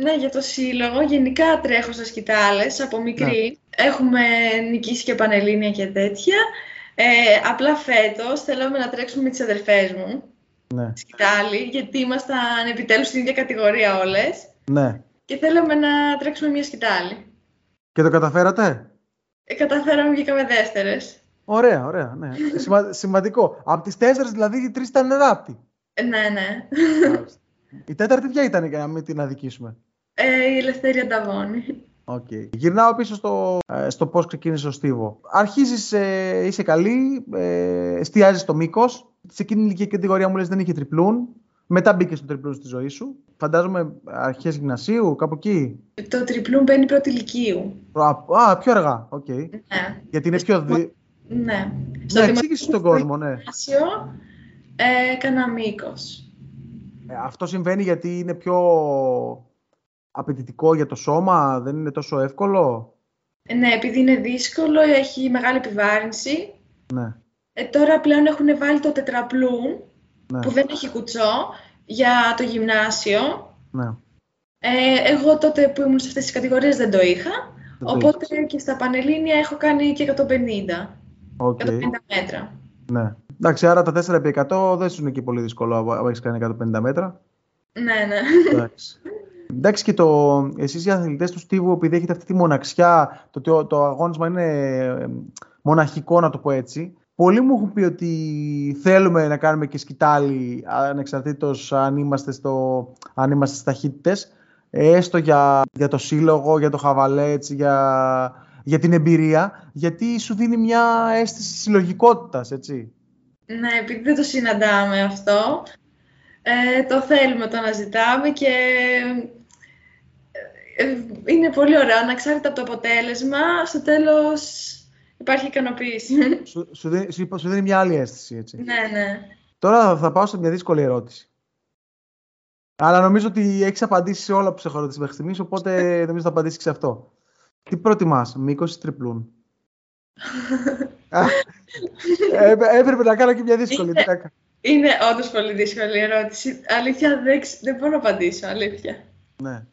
Ναι, για το σύλλογο. Γενικά τρέχω στα σκητάλες από μικρή. Ναι. Έχουμε νικήσει και πανελλήνια και τέτοια. Ε, απλά φέτος θέλαμε να τρέξουμε με τις αδερφές μου. Ναι. Σκητάλη, γιατί ήμασταν επιτέλους στην ίδια κατηγορία όλες. Ναι. Και θέλαμε να τρέξουμε μια σκητάλη. Και το καταφέρατε; Ε, καταφέραμε, βγήκαμε δεύτερες. Ωραία, ωραία. Ναι. Σημα, σημαντικό. Από τις τέσσερις δηλαδή οι τρεις ήταν ράπτη. Ε, ναι, ναι. Η τέταρτη ποια ήταν για να μην την αδικήσουμε; Ε, η Ελευθερία Νταβόνη. Okay. Γυρνάω πίσω στο, ε, στο πώς ξεκίνησε ο στίβος. Αρχίζεις, ε, είσαι καλή, ε, εστιάζεις στο μήκος. Σε εκείνη την ηλικία κατηγορία μου λες δεν είχε τριπλούν. Μετά μπήκες στο τριπλούν στη ζωή σου. Φαντάζομαι αρχές γυμνασίου, κάπου εκεί. Το τριπλούν μπαίνει πρώτη λυκείου. Α, πιο αργά. Οκ. Ναι. Γιατί είναι πιο... Δι... Ναι. Στο ναι, εξήγησε στον κόσμο, ναι. Ε, έκανα μήκος. Ε, αυτό συμβαίνει γιατί είναι πιο απαιτητικό για το σώμα, δεν είναι τόσο εύκολο; Ε, ναι, επειδή είναι δύσκολο, έχει μεγάλη επιβάρυνση. Ναι. Ε, τώρα πλέον έχουν βάλει το τετραπλούν, ναι. που δεν έχει κουτσό, για το γυμνάσιο. Ναι. Ε, εγώ τότε που ήμουν σε αυτές τις κατηγορίες δεν το είχα, οπότε και στα Πανελλήνια έχω κάνει και 150. Okay. 150 μέτρα. Ναι. Εντάξει, άρα τα 4x100 δεν σου είναι και πολύ δύσκολο αν έχεις κάνει 150 μέτρα. Ναι, ναι. Εντάξει. Εντάξει και το, εσείς οι αθλητές του Στίβου επειδή έχετε αυτή τη μοναξιά, το ότι το αγώνισμα είναι μοναχικό να το πω έτσι, πολλοί μου έχουν πει ότι θέλουμε να κάνουμε και σκητάλη ανεξαρτήτως αν είμαστε, στο, αν είμαστε στις ταχύτητες, έστω για, για το σύλλογο, για το χαβαλέ, έτσι, για, για την εμπειρία, γιατί σου δίνει μια αίσθηση συλλογικότητας, έτσι. Ναι, επειδή δεν το συναντάμε αυτό, ε, το θέλουμε, το αναζητάμε και ε, είναι πολύ ωραίο. Αναξάρτητα από το αποτέλεσμα, στο τέλος υπάρχει ικανοποίηση. Σου, σου, δίνει, σου δίνει μια άλλη αίσθηση, έτσι. Ναι, ναι. Τώρα θα πάω σε μια δύσκολη ερώτηση. Αλλά νομίζω ότι έχεις απαντήσει σε όλα που σε έχω ρωτήσει μέχρι στιγμής, οπότε νομίζω θα απαντήσεις σε αυτό. Τι προτιμάς, μήκος ή τριπλούν; ε, έπρεπε να κάνω και μια δύσκολη. Είναι, είναι όντως πολύ δύσκολη ερώτηση. Αλήθεια, δεν, δεν μπορώ να απαντήσω. Αλήθεια. Ναι.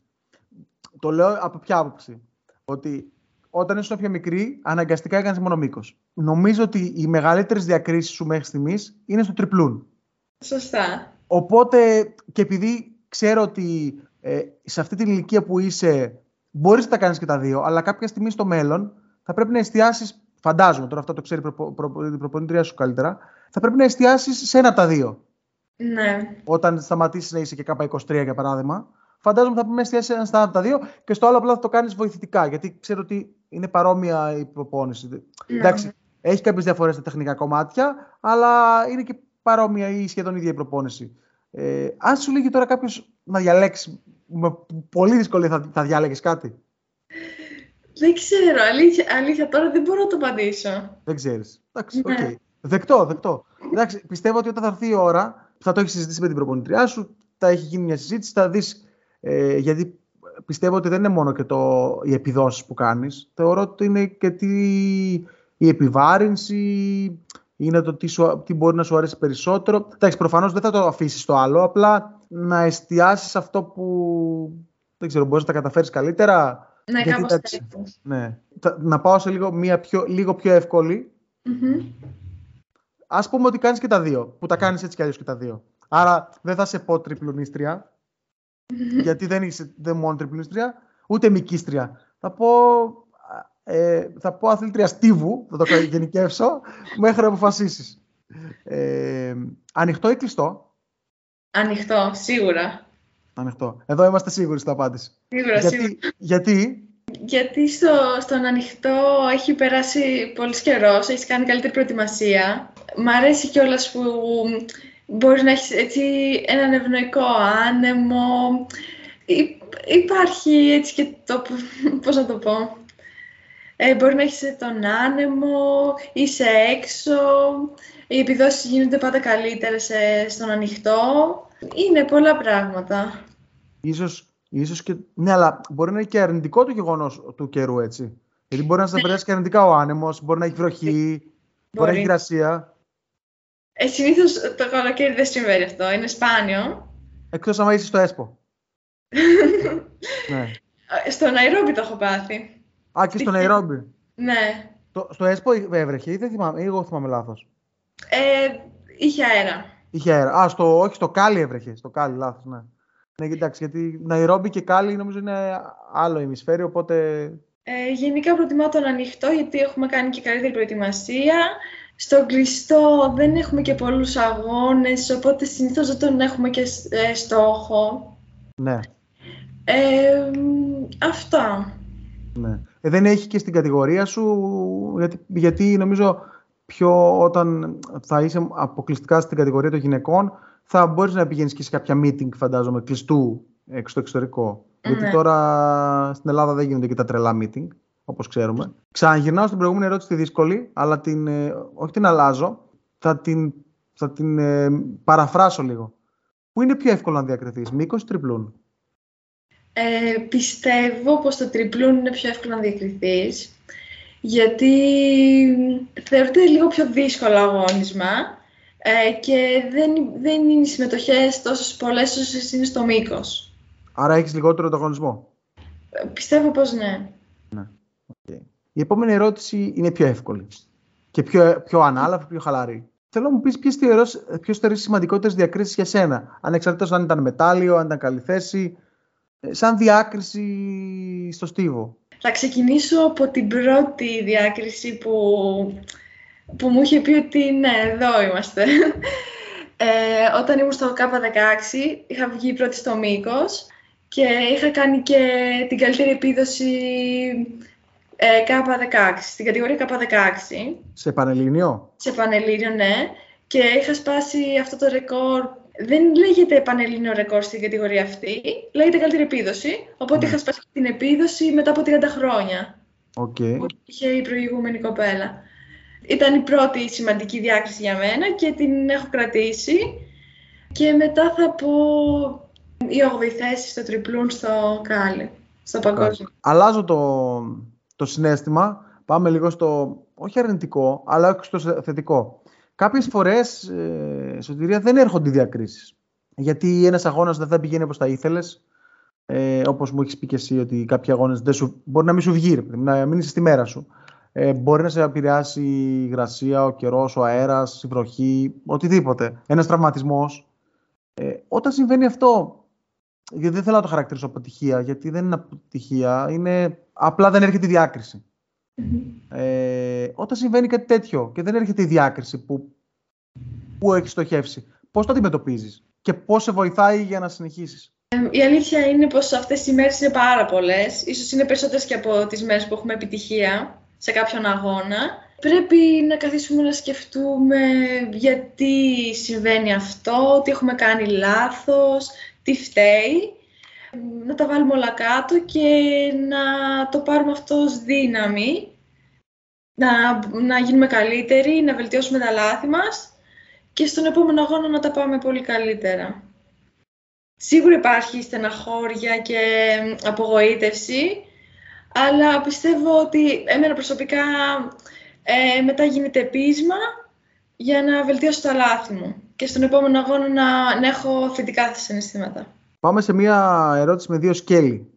Το λέω από ποια άποψη. Ότι όταν ήσουν πιο μικρή, αναγκαστικά έκανες μόνο μήκος. Νομίζω ότι οι μεγαλύτερες διακρίσεις σου μέχρι στιγμής είναι στο τριπλούν. Σωστά. Οπότε και επειδή ξέρω ότι ε, σε αυτή την ηλικία που είσαι, μπορείς να τα κάνεις και τα δύο, αλλά κάποια στιγμή στο μέλλον θα πρέπει να εστιάσεις. Φαντάζομαι τώρα αυτό το ξέρει η προπονήτρια σου καλύτερα. Θα πρέπει να εστιάσεις σε ένα από τα δύο. Ναι. Όταν σταματήσεις να είσαι και κάπα 23 για παράδειγμα, φαντάζομαι θα πρέπει να εστιάσει ένα από τα δύο και στο άλλο απλά θα το κάνεις βοηθητικά. Γιατί ξέρω ότι είναι παρόμοια η προπόνηση. Ναι. Εντάξει, έχει κάποιες διαφορές στα τεχνικά κομμάτια, αλλά είναι και παρόμοια ή σχεδόν ίδια η προπόνηση. Ε, αν σου λέγει τώρα κάποιος να διαλέξει, με πολύ δυσκολία θα, θα διάλεγες κάτι; Δεν ξέρω, αλήθεια, αλήθεια, τώρα δεν μπορώ να το απαντήσω. Δεν ξέρεις. Εντάξει, ναι. okay. Δεκτό, δεκτό. Εντάξει, πιστεύω ότι όταν θα έρθει η ώρα, θα το έχεις συζητήσει με την προπονητριά σου, θα έχει γίνει μια συζήτηση, θα δεις. Ε, γιατί πιστεύω ότι δεν είναι μόνο και το, οι επιδόσεις που κάνεις. Θεωρώ ότι είναι και τι, η επιβάρυνση, είναι το τι, σου, τι μπορεί να σου αρέσει περισσότερο. Εντάξει, προφανώς δεν θα το αφήσεις το άλλο, απλά να εστιάσεις αυτό που δεν ξέρω, μπορείς να τα καταφέρεις καλύτερα. Ναι, κάπως τα... ναι. Να πάω σε λίγο, μια πιο, λίγο πιο εύκολη. Mm-hmm. Ας πούμε ότι κάνεις και τα δύο, που τα κάνεις έτσι κι αλλιώς και τα δύο. Άρα δεν θα σε πω τριπλουνίστρια, γιατί δεν είσαι δεν μόνο τριπλίστρια, ούτε μικίστρια. Θα πω, ε, θα πω αθλήτρια στίβου, θα το γενικεύσω, μέχρι να αποφασίσεις. Ε, ανοιχτό ή κλειστό; Ανοιχτό, σίγουρα. Ανοιχτό. Εδώ είμαστε σίγουροι στην απάντηση. Σίγουρα, γιατί, σίγουρα. Γιατί, γιατί στο, στον ανοιχτό έχει περάσει πολύς καιρός, έχεις κάνει καλύτερη προετοιμασία. Μ' αρέσει κιόλας που Μπορείς να έχεις έτσι έναν ευνοϊκό άνεμο. υπάρχει έτσι και το, πώς να το πω, ε, μπορείς να έχεις τον άνεμο, είσαι έξω, οι επιδόσεις γίνονται πάντα καλύτερες ε, στον ανοιχτό. Είναι πολλά πράγματα. Ίσως, ίσως και, ναι, αλλά μπορεί να είναι και αρνητικό το γεγονός του καιρού, έτσι. Γιατί μπορεί να σε περάσει και αρνητικά ο άνεμος, μπορεί να έχει βροχή, μπορεί, μπορεί να έχει υγρασία. Ε, Συνήθως το καλοκαίρι δεν συμβαίνει αυτό. Είναι σπάνιο. Εκτός αν είσαι στο ΕΣΠΟ. ναι. Στο Ναϊρόμπι το έχω πάθει. Α, και στο Ναϊρόμπι. Ναι. Το, στο ΕΣΠΟ έβρεχε ή δεν θυμάμαι, ή εγώ θυμάμαι λάθος. Ε, είχε αέρα. Είχε αέρα. Α, στο, όχι, στο Κάλι έβρεχε. Στο Κάλι, λάθος, ναι. Ναι, εντάξει, γιατί Ναϊρόμπι και Κάλι νομίζω είναι άλλο ημισφαίριο, οπότε. Ε, γενικά προτιμάω τον ανοιχτό γιατί έχουμε κάνει και καλύτερη προετοιμασία. Στο κλειστό δεν έχουμε και πολλούς αγώνες, οπότε συνήθως δεν τον έχουμε και ε, στόχο. Ναι. Ε, αυτά. Ναι. Ε, δεν έχει και στην κατηγορία σου, γιατί, γιατί νομίζω πιο όταν θα είσαι αποκλειστικά στην κατηγορία των γυναικών, θα μπορείς να πηγαίνεις και σε κάποια meeting, φαντάζομαι, κλειστού στο εξωτερικό. Ναι. Γιατί τώρα στην Ελλάδα δεν γίνονται και τα τρελά meeting, όπως ξέρουμε. Ξαναγυρνάω στην προηγούμενη ερώτηση τη δύσκολη, αλλά την, ε, όχι την αλλάζω, θα την, θα την ε, παραφράσω λίγο. Πού είναι πιο εύκολο να διακριθείς, μήκος ή τριπλούν; Ε, πιστεύω πως το τριπλούν είναι πιο εύκολο να διακριθείς, γιατί θεωρείται λίγο πιο δύσκολο αγώνισμα ε, και δεν, δεν είναι οι συμμετοχές τόσο πολλές όσο είναι στο μήκος. Άρα έχεις λιγότερο το αγωνισμό. Ε, πιστεύω πως ναι. ναι. Okay. Η επόμενη ερώτηση είναι πιο εύκολη και πιο, πιο ανάλαφη, πιο χαλαρή. Θέλω να μου πεις ποιες θεωρείς σημαντικότερες διακρίσεις για σένα. Ανεξαρτήτως αν ήταν μετάλλιο, αν ήταν καλή θέση, ε, σαν διάκριση στο στίβο. Θα ξεκινήσω από την πρώτη διάκριση που, που μου είχε πει ότι ναι, εδώ είμαστε. Ε, όταν ήμουν στο K16 είχα βγει πρώτη στο μήκος και είχα κάνει και την καλύτερη επίδοση ε, K16, στην κατηγορία K16. Σε Πανελλήνιο; Σε Πανελλήνιο, ναι. Και είχα σπάσει αυτό το ρεκόρ δεν λέγεται πανελλήνιο ρεκόρ στην κατηγορία αυτή, λέγεται καλύτερη επίδοση. Οπότε ναι. είχα σπάσει την επίδοση μετά από 30 χρόνια. Okay. Που είχε η προηγούμενη κοπέλα. Ήταν η πρώτη σημαντική διάκριση για μένα και την έχω κρατήσει. Και μετά θα πω η 8η θέση στο τριπλούν στο Κάλι, στο παγκόσμιο. Αλλάζω το, το συνέστημα. Πάμε λίγο στο, όχι αρνητικό, αλλά όχι στο θετικό. Κάποιες φορές, ε, σωτηρία, δεν έρχονται οι διακρίσεις. Γιατί ένας αγώνας δεν θα πηγαίνει όπως θα ήθελες. Ε, όπως μου έχεις πει και εσύ, ότι κάποιοι αγώνες μπορεί να μην σου βγει, να μην είσαι στη μέρα σου. Ε, μπορεί να σε επηρεάσει η υγρασία, ο καιρός, ο αέρας, η βροχή, οτιδήποτε. Ένας τραυματισμός. Ε, όταν συμβαίνει αυτό, γιατί δεν θέλω να το χαρακτηρίσω αποτυχία, γιατί δεν είναι αποτυχία, είναι απλά δεν έρχεται η διάκριση. Ε, όταν συμβαίνει κάτι τέτοιο και δεν έρχεται η διάκριση που, που έχει στοχεύσει, πώς το αντιμετωπίζεις και πώς σε βοηθάει για να συνεχίσεις; η αλήθεια είναι πως αυτές οι μέρες είναι πάρα πολλές. Ίσως είναι περισσότερες και από τις μέρες που έχουμε επιτυχία σε κάποιον αγώνα. Πρέπει να καθίσουμε να σκεφτούμε γιατί συμβαίνει αυτό, τι έχουμε κάνει λάθος, τι φταίει. Να τα βάλουμε όλα κάτω και να το πάρουμε αυτό ως δύναμη να, να γίνουμε καλύτεροι, να βελτιώσουμε τα λάθη μας και στον επόμενο αγώνα να τα πάμε πολύ καλύτερα. Σίγουρα υπάρχει στεναχώρια και απογοήτευση, αλλά πιστεύω ότι εμένα προσωπικά ε, μετά γίνεται πείσμα για να βελτιώσω τα λάθη μου και στον επόμενο αγώνα να, να έχω θετικά συναισθήματα. Πάμε σε μια ερώτηση με δύο σκέλη.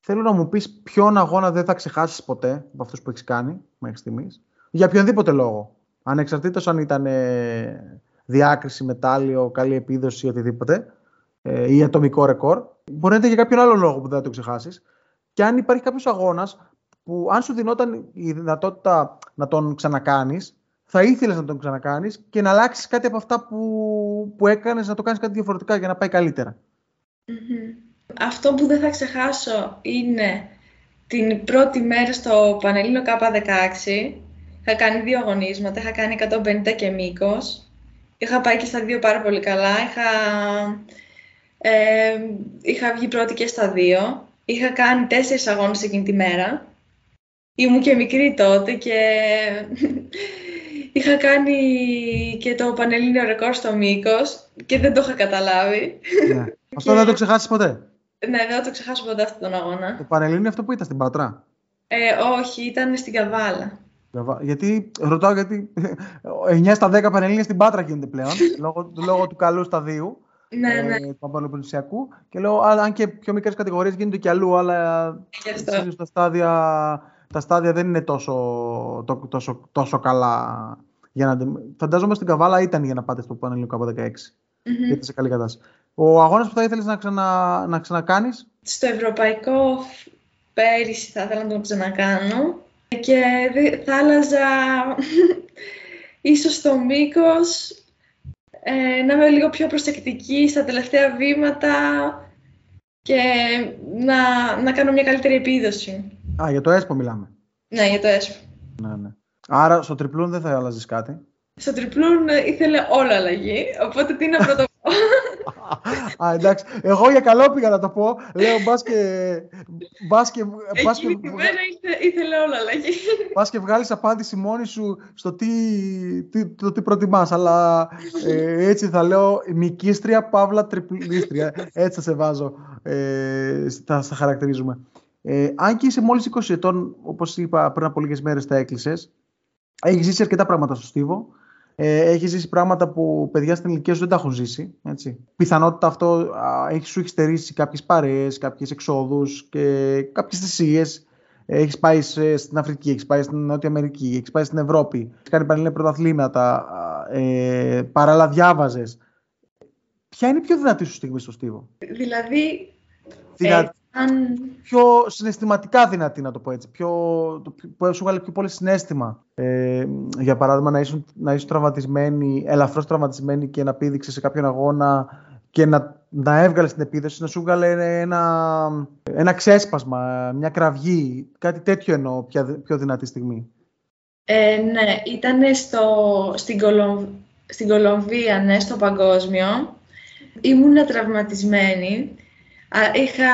Θέλω να μου πεις ποιον αγώνα δεν θα ξεχάσεις ποτέ από αυτούς που έχεις κάνει μέχρι στιγμής. Για οποιονδήποτε λόγο. Ανεξαρτήτως αν ήταν ε, διάκριση, μετάλλιο, καλή επίδοση, οτιδήποτε. Ε, ή ατομικό ρεκόρ. Μπορεί να είναι για κάποιον άλλο λόγο που δεν θα το ξεχάσεις. Και αν υπάρχει κάποιος αγώνας που αν σου δινόταν η δυνατότητα να τον ξανακάνεις, θα ήθελες να τον ξανακάνεις και να αλλάξεις κάτι από αυτά που, που έκανες, να το κάνεις κάτι διαφορετικά για να πάει αυτό που δεν θα ξεχάσω είναι την πρώτη μέρα στο Πανελλήνιο K16. Είχα κάνει δύο αγωνίσματα, είχα κάνει 150 και μήκος. Είχα πάει και στα δύο πάρα πολύ καλά. Είχα, ε, είχα βγει πρώτη και στα δύο. Είχα κάνει τέσσερις αγώνες εκείνη τη μέρα. Ήμουν και μικρή τότε και είχα κάνει και το Πανελλήνιο ρεκόρ στο μήκος και δεν το είχα καταλάβει. Ναι. Αυτό δεν το ξεχάσεις ποτέ; Ναι, δεν θα το ξεχάσω ποτέ αυτόν τον αγώνα. Το Πανελλήνιο αυτό που ήταν στην Πατρά. Ε, όχι, ήταν στην Καβάλα. Γιατί, ρωτάω γιατί 9 στα 10 Πανελλήνια στην Πάτρα γίνεται πλέον, λόγω, λόγω του καλού σταδίου. Ναι, ε, ναι. του Παπαλοπολισιακού. Και λέω, αν και πιο μικρές κατηγορίες γίνονται και αλλού, αλλά τα στάδια, τα στάδια δεν είναι τόσο, τόσο, τόσο καλά. Για να, φαντάζομαι στην Καβάλα ήταν για να πάτε στο Πανελλήνιο K16. Mm-hmm. Γιατί σε καλή κατάσταση. Ο αγώνας που θα ήθελες να, ξανα, να ξανακάνεις; Στο ευρωπαϊκό πέρυσι θα ήθελα να τον ξανακάνω και θα άλλαζα ίσως το μήκος, ε, να είμαι λίγο πιο προσεκτική στα τελευταία βήματα και να, να κάνω μια καλύτερη επίδοση. Α, για το ΕΣΠΟ μιλάμε. Ναι, για το ΕΣΠΟ. Ναι, ναι. Άρα στο τριπλούν δεν θα άλλαζε κάτι. Στο τριπλούν ήθελε όλα αλλαγή, οπότε τι να πρωτοπώ. Α, εντάξει. Εγώ για καλό πήγα να το πω. Λέω μπας και... Μπας και... Μπας και... ήθελε όλα αλλαγή. Μπας και βγάλεις απάντηση μόνη σου στο τι, τι, το τι προτιμάς. Αλλά ε, έτσι θα λέω μικίστρια, παύλα, τριπλίστρια. Έτσι θα σε βάζω. Ε, θα στα χαρακτηρίζουμε. Ε, αν και είσαι μόλις 20 ετών, όπως είπα πριν από λίγες μέρες τα έκλεισες, έχεις ζήσει αρκετά πράγματα στο Στίβο ε, έχεις ζήσει πράγματα που παιδιά στην ηλικία σου δεν τα έχουν ζήσει. Έτσι. Πιθανότητα αυτό έχεις, σου έχει στερήσει κάποιες παρέες, κάποιες εξόδους και κάποιες θυσίες. Έχεις πάει στην Αφρική, έχεις πάει στην Νότια Αμερική, έχεις πάει στην Ευρώπη, έχεις κάνει πανελλήνια πρωταθλήματα, ε, παράλληλα διάβαζες. Ποια είναι η πιο δυνατή σου στιγμή στο Στίβο, Δηλαδή. Δυνα... Αν... Πιο συναισθηματικά δυνατή, να το πω έτσι. Πιο, που σου βγάλει πιο πολύ συνέστημα. Ε, για παράδειγμα, να είσαι, να είσαι τραυματισμένη, ελαφρώς τραυματισμένη και να πήδηξες σε κάποιον αγώνα και να, να έβγαλες την επίδοση, να σου βγάλε ένα, ένα ξέσπασμα, μια κραυγή. Κάτι τέτοιο εννοώ πιο, πιο δυνατή στιγμή. Ε, ναι, ήταν στο, στην, Κολομ, στην Κολομβία, ναι, στο παγκόσμιο. Ήμουν τραυματισμένη είχα...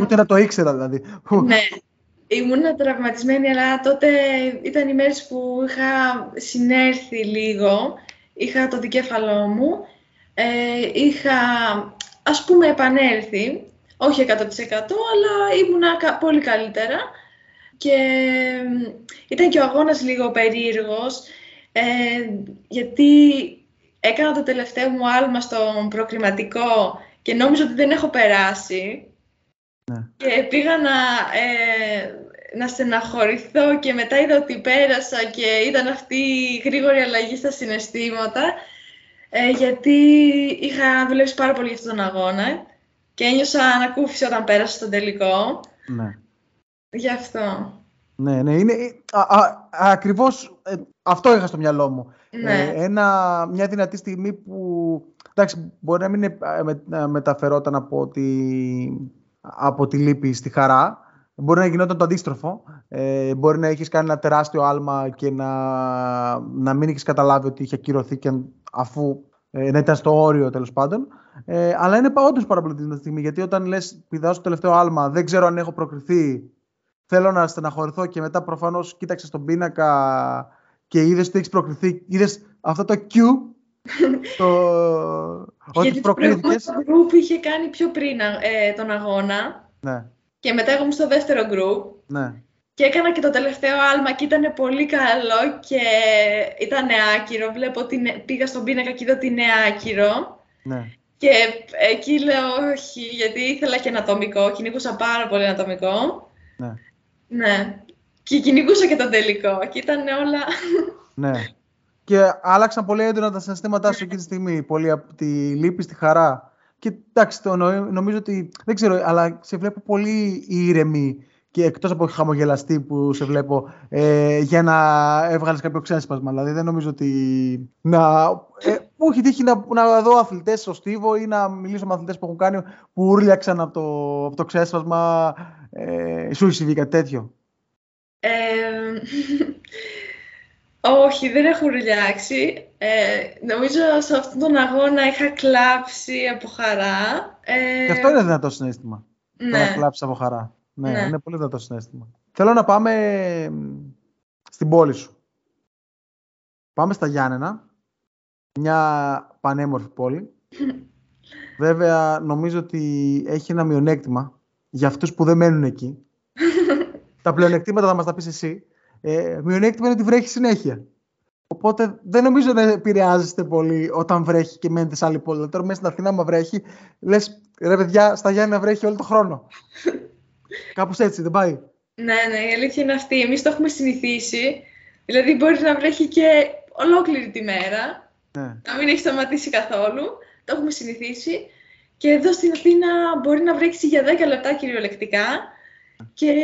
Ούτε να το ήξερα δηλαδή. Ναι, ήμουν τραυματισμένη, αλλά τότε ήταν οι μέρες που είχα συνέρθει λίγο. Είχα το δικέφαλό μου. Ε, είχα, ας πούμε, επανέλθει. Όχι 100% αλλά ήμουνα πολύ καλύτερα. Και ήταν και ο αγώνας λίγο περίεργος, ε, γιατί έκανα το τελευταίο μου άλμα στον προκριματικό και νόμιζα ότι δεν έχω περάσει. Ναι. Και πήγα να, ε, να στεναχωρηθώ και μετά είδα ότι πέρασα και ήταν αυτή η γρήγορη αλλαγή στα συναισθήματα ε, γιατί είχα δουλέψει πάρα πολύ για αυτόν τον αγώνα και ένιωσα ανακούφιση όταν πέρασα στον τελικό. Ναι. Γι' αυτό. Ναι, ναι, είναι, α, α, ακριβώς ε, αυτό είχα στο μυαλό μου. Ναι. Ε, ένα, μια δυνατή στιγμή που Εντάξει, μπορεί να μην ε, ε, μεταφερόταν από τη, από τη λύπη στη χαρά. Μπορεί να γινόταν το αντίστροφο. Ε, μπορεί να έχει κάνει ένα τεράστιο άλμα και να, να μην έχει καταλάβει ότι είχε ακυρωθεί και αφού ε, να ήταν στο όριο τέλος πάντων. Ε, αλλά είναι όντως πάρα πολύ την στιγμή γιατί όταν λες, πηδάω στο τελευταίο άλμα, δεν ξέρω αν έχω προκριθεί, θέλω να στεναχωρηθώ και μετά προφανώς κοίταξες τον πίνακα και είδες ότι έχεις προκριθεί, είδες αυτό το Q το... Γιατί το προηγούμενο γκρουπ είχε κάνει πιο πριν ε, τον αγώνα. Ναι. Και μετά εγώ στο δεύτερο γκρουπ. Ναι. Και έκανα και το τελευταίο άλμα και ήταν πολύ καλό και ήταν άκυρο. Βλέπω ότι πήγα στον πίνακα και είδα ότι είναι άκυρο. Ναι. Και εκεί λέω όχι, γιατί ήθελα και ανατομικό. Κυνηγούσα πάρα πολύ ανατομικό. Ναι. Ναι. Και κυνηγούσα και το τελικό. Και ήταν όλα... Ναι και άλλαξαν πολύ έντονα τα συναισθήματά σου εκείνη τη στιγμή. Πολύ από τη λύπη στη χαρά. Και εντάξει, το νομίζω ότι. Δεν ξέρω, αλλά σε βλέπω πολύ ήρεμη και εκτός από χαμογελαστή που σε βλέπω ε, για να έβγαλες κάποιο ξέσπασμα. Δηλαδή δεν νομίζω ότι να... Ε, μου έχει τύχει να, να δω αθλητές στο στίβο ή να μιλήσω με αθλητές που έχουν κάνει που ούρλιαξαν από το, από το ξέσπασμα. Ε, σου έχει συμβεί κάτι τέτοιο; Ε, όχι, δεν έχω ρουλιάξει. Ε, νομίζω σε αυτόν τον αγώνα είχα κλάψει από χαρά. Ε... Και αυτό είναι δυνατό συνέστημα. Ναι. να κλάψεις από χαρά. Ναι, ναι, είναι πολύ δυνατό συνέστημα. Θέλω να πάμε στην πόλη σου. Πάμε στα Γιάννενα. Μια πανέμορφη πόλη. Βέβαια, νομίζω ότι έχει ένα μειονέκτημα για αυτούς που δεν μένουν εκεί. Τα πλεονεκτήματα θα μας τα πεις εσύ. Ε, μειονέκτημα είναι ότι βρέχει συνέχεια. Οπότε δεν νομίζω να επηρεάζεστε πολύ όταν βρέχει και μένετε σε άλλη πόλη. Δηλαδή, τώρα μέσα στην Αθήνα, άμα βρέχει, λες ρε παιδιά, στα Γιάννη να βρέχει όλο τον χρόνο. Κάπως έτσι, δεν πάει. Ναι, ναι, η αλήθεια είναι αυτή. Εμείς το έχουμε συνηθίσει. Δηλαδή, μπορεί να βρέχει και ολόκληρη τη μέρα. Ναι. Να μην έχει σταματήσει καθόλου. Το έχουμε συνηθίσει. Και εδώ στην Αθήνα μπορεί να βρέξει για 10 λεπτά κυριολεκτικά και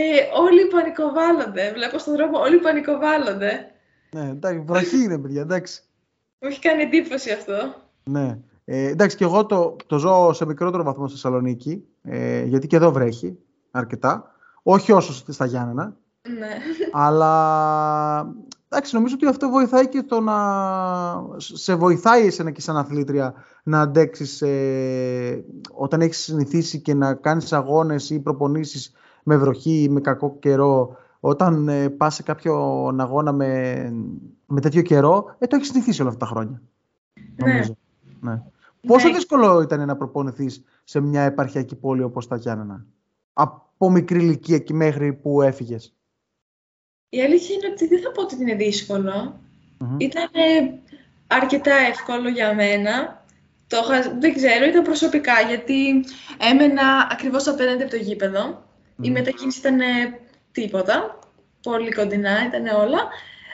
όλοι πανικοβάλλονται. Βλέπω στον δρόμο όλοι πανικοβάλλονται. Ναι, εντάξει, βραχή είναι, παιδιά, εντάξει. Μου έχει κάνει εντύπωση αυτό. Ναι. Ε, εντάξει, και εγώ το, το ζω σε μικρότερο βαθμό στη Θεσσαλονίκη, ε, γιατί και εδώ βρέχει αρκετά. Όχι όσο στα Γιάννενα. Ναι. Αλλά εντάξει, νομίζω ότι αυτό βοηθάει και το να σε βοηθάει εσένα και σαν αθλήτρια να αντέξεις ε, όταν έχεις συνηθίσει και να κάνεις αγώνες ή προπονήσεις με βροχή ή με κακό καιρό όταν ε, πας σε κάποιο αγώνα με, με τέτοιο καιρό, ε, το έχεις συνηθίσει όλα αυτά τα χρόνια. Ναι. Νομίζω. Ναι. Πόσο Ναι. δύσκολο ήταν να προπονηθείς σε μια επαρχιακή πόλη όπως τα Γιάννενα; Από μικρή ηλικία και μέχρι που έφυγες. Η αλήθεια είναι ότι δεν θα πω ότι είναι δύσκολο. Μμμ. Ήταν ε, αρκετά εύκολο για μένα. Το είχα- δεν ξέρω, ήταν προσωπικά, γιατί έμενα ακριβώς απέναντι από το γήπεδο. Η Μμμ. μετακίνηση ήταν ε, τίποτα. Πολύ κοντινά ήταν όλα.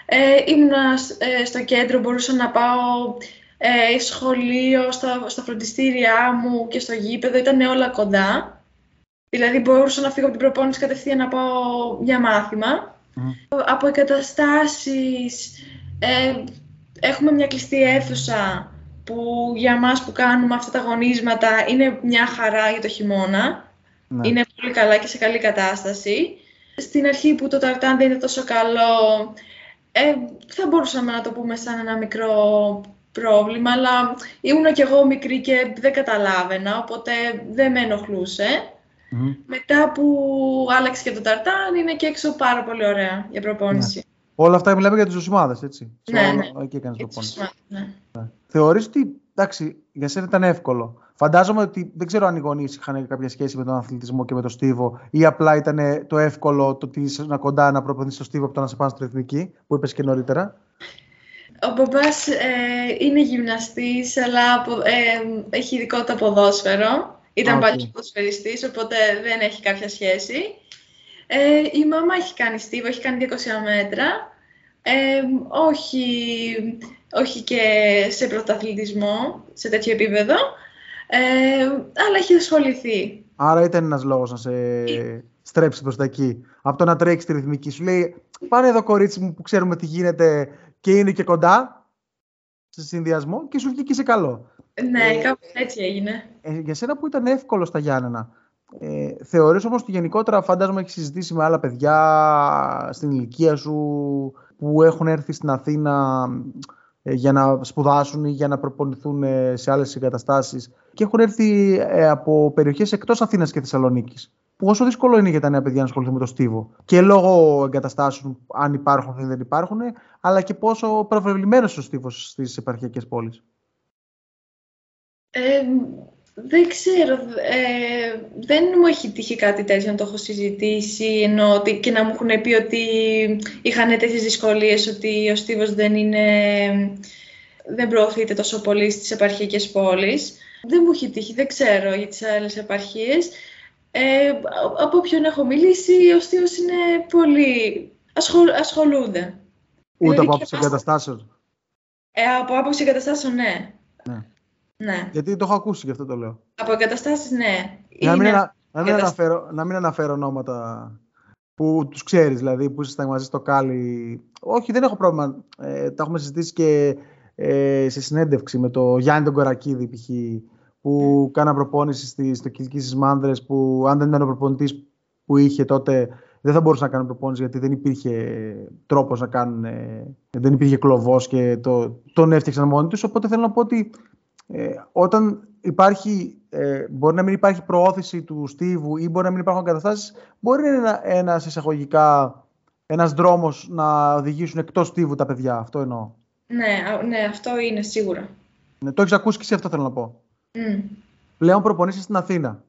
Ε, ήμουνα σ- ε, στο κέντρο, μπορούσα να πάω ε, σχολείο, στα, στα φροντιστήριά μου και στο γήπεδο. Ήταν όλα κοντά. Δηλαδή μπορούσα να φύγω από την προπόνηση κατευθείαν να πάω για μάθημα. Μμμ. Από εγκαταστάσεις, ε, έχουμε μια κλειστή αίθουσα που για μας που κάνουμε αυτά τα αγωνίσματα είναι μια χαρά για το χειμώνα. Ναι. Είναι πολύ καλά και σε καλή κατάσταση. Στην αρχή που το ταρτάν δεν είναι τόσο καλό, ε, θα μπορούσαμε να το πούμε σαν ένα μικρό πρόβλημα, αλλά ήμουν κι εγώ μικρή και δεν καταλάβαινα, οπότε δεν με ενοχλούσε. Μμμ. Μετά που άλλαξε και το ταρτάν, είναι και έξω πάρα πολύ ωραία για προπόνηση. Όλα αυτά μιλάμε για τις ζωσιμάδες, έτσι. Σε Ναι, όλα- ναι. Εκεί έκανες Έτσι, προπόνηση. ναι. Θεωρείς ότι, εντάξει, για σένα ήταν εύκολο. Φαντάζομαι ότι δεν ξέρω αν οι γονείς είχαν κάποια σχέση με τον αθλητισμό και με τον Στίβο ή απλά ήταν το εύκολο το ότι είσαι κοντά να προπονηθείς στο Στίβο από το να σε πάνε στη ρυθμική, που είπες και νωρίτερα. Ο μπαμπάς ε, είναι γυμναστής, αλλά απο- ε, έχει ειδικότητα ποδόσφαιρο. Ήταν Α, οκ. παλιός ποδοσφαιριστής, οπότε δεν έχει κάποια σχέση. Ε, η μαμά έχει κάνει στίβο, έχει κάνει 200 μέτρα. Ε, όχι, όχι και σε πρωταθλητισμό, σε τέτοιο επίπεδο. Ε, αλλά έχει ασχοληθεί. Άρα ήταν ένας λόγος να σε στρέψει προς τα εκεί. Από το να τρέξεις τη ρυθμική σου λέει πάνε εδώ κορίτσι μου που ξέρουμε τι γίνεται και είναι και κοντά σε συνδυασμό και σου βγήκε σε καλό. Ναι, Ε, κάπως έτσι έγινε. Ε, για σένα που ήταν εύκολο στα Γιάννενα, ε, θεωρείς όμως ότι γενικότερα φαντάζομαι έχεις συζητήσει με άλλα παιδιά στην ηλικία σου που έχουν έρθει στην Αθήνα ε, για να σπουδάσουν ή για να προπονηθούν ε, σε άλλες εγκαταστάσεις και έχουν έρθει ε, από περιοχές εκτός Αθήνας και Θεσσαλονίκης. Πόσο δύσκολο είναι για τα νέα παιδιά να ασχοληθούν με το στίβο. Και λόγω εγκαταστάσεων, αν υπάρχουν ή δεν υπάρχουν, αλλά και πόσο προβεβλημένος είναι ο στίβος στις επαρχιακές πόλεις. Ε, δεν ξέρω, ε, δεν μου έχει τύχει κάτι τέτοιο να το έχω συζητήσει ενώ ότι, και να μου έχουν πει ότι είχαν τέτοιες δυσκολίες ότι ο στίβος δεν είναι, δεν προωθείται τόσο πολύ στις επαρχιακές πόλεις. Δεν μου έχει τύχει, δεν ξέρω για τις άλλες επαρχίες. Ε, από όποιον έχω μιλήσει, ο στίβος είναι πολύ... Ασχολ, ασχολούνται. Ούτε Δηλαδή από και άποψη εμάς- εγκαταστάσεων. Ε, από άποψη εγκαταστάσεων, ναι. Ναι. Ναι. Γιατί το έχω ακούσει γι' αυτό το λέω. Από εγκαταστάσεις, ναι. Να μην, Είναι- ανα- να, μην εγκατασ- αναφέρω, να μην αναφέρω ονόματα που τους ξέρεις, δηλαδή που ήσασταν μαζί στο Κάλι. Όχι, δεν έχω πρόβλημα. Ε, τα έχουμε συζητήσει και ε, σε συνέντευξη με το Γιάννη τον Κορακίδη π.χ. που κάνα προπόνηση στη, στο Κιλκί στις Μάνδρες που αν δεν ήταν ο προπονητής που είχε τότε δεν θα μπορούσαν να κάνουν προπόνηση γιατί δεν υπήρχε τρόπος να κάνουν, ε, δεν υπήρχε κλωβός και το, τον έφτιαξαν μόνοι τους οπότε θέλω να πω ότι ε, όταν υπάρχει, ε, μπορεί να μην υπάρχει προώθηση του στίβου ή μπορεί να μην υπάρχουν καταστάσεις, μπορεί να είναι ένα, ένας εισαγωγικά ένας δρόμος να οδηγήσουν εκτός στίβου τα παιδιά. Αυτό εννοώ. Ναι, α- ναι, αυτό είναι σίγουρα. Ναι, το έχεις ακούσει και εσύ αυτό θέλω να πω. Μμ, Πλέον προπονείσαι στην Αθήνα.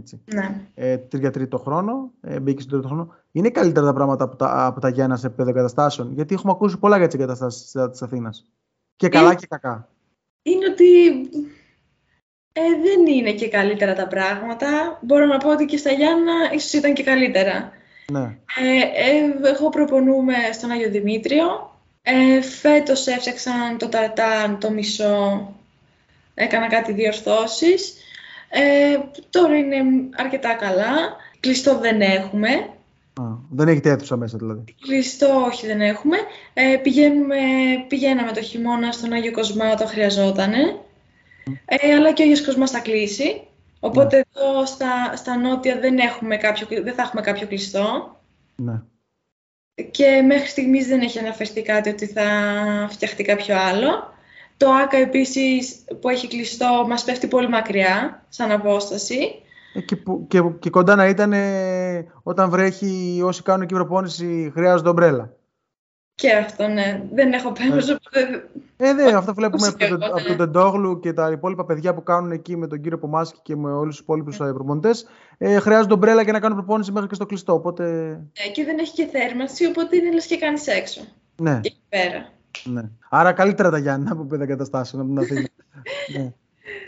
Έτσι. ναι. Ε, τρία τρίτο χρόνο, ε, μπήκες στον τρίτο χρόνο. Είναι καλύτερα τα πράγματα από τα, από τα Γιάννα σε επίπεδο εγκαταστάσεων. Γιατί έχουμε ακούσει πολλά για τις εγκαταστάσεις της Αθήνας. Και καλά και κακά. Είναι ότι ε, δεν είναι και καλύτερα τα πράγματα. Μπορώ να πω ότι και στα Γιάννα ίσως ήταν και καλύτερα. Ναι. Ε, ε, εγώ προπονούμε στον Άγιο Δημήτριο. Ε, φέτος έφτιαξαν το ταρτάν το μισό. Έκανα κάτι διορθώσεις. Ε, τώρα είναι αρκετά καλά. Κλειστό δεν έχουμε. Α, δεν έχετε αίθουσα μέσα δηλαδή. Κλειστό όχι δεν έχουμε. Ε, πηγαίνουμε, πηγαίναμε το χειμώνα στον Άγιο Κοσμά όταν χρειαζότανε. Ε, αλλά και ο Άγιος Κοσμάς θα κλείσει. Οπότε εδώ στα, στα νότια δεν, έχουμε κάποιο, δεν θα έχουμε κάποιο κλειστό. Ναι. και μέχρι στιγμής δεν έχει αναφερθεί κάτι ότι θα φτιαχτεί κάποιο άλλο. Το ΆΚΑ επίσης που έχει κλειστό μας πέφτει πολύ μακριά σαν απόσταση. Ε, και, και, και κοντά να ήταν όταν βρέχει όσοι κάνουν εκεί προπόνηση χρειάζονται ομπρέλα. Και αυτό, ναι. Δεν έχω πέμβαση. Ε, ναι, αυτό βλέπουμε από, το, από τον Τεντόγλου και τα υπόλοιπα παιδιά που κάνουν εκεί με τον κύριο Πομάσκη και με όλους τους υπόλοιπους ε, προπονητές. Ε, χρειάζονται ομπρέλα για να κάνουν προπόνηση μέχρι και στο κλειστό. Οπότε... Ναι, και δεν έχει και θέρμανση, οπότε είναι λες και κάνεις έξω. Ναι. Και εκεί πέρα. Ναι. Άρα καλύτερα τα Γιάννη από πέντε εγκαταστάσεων από την Αθήνα. ναι.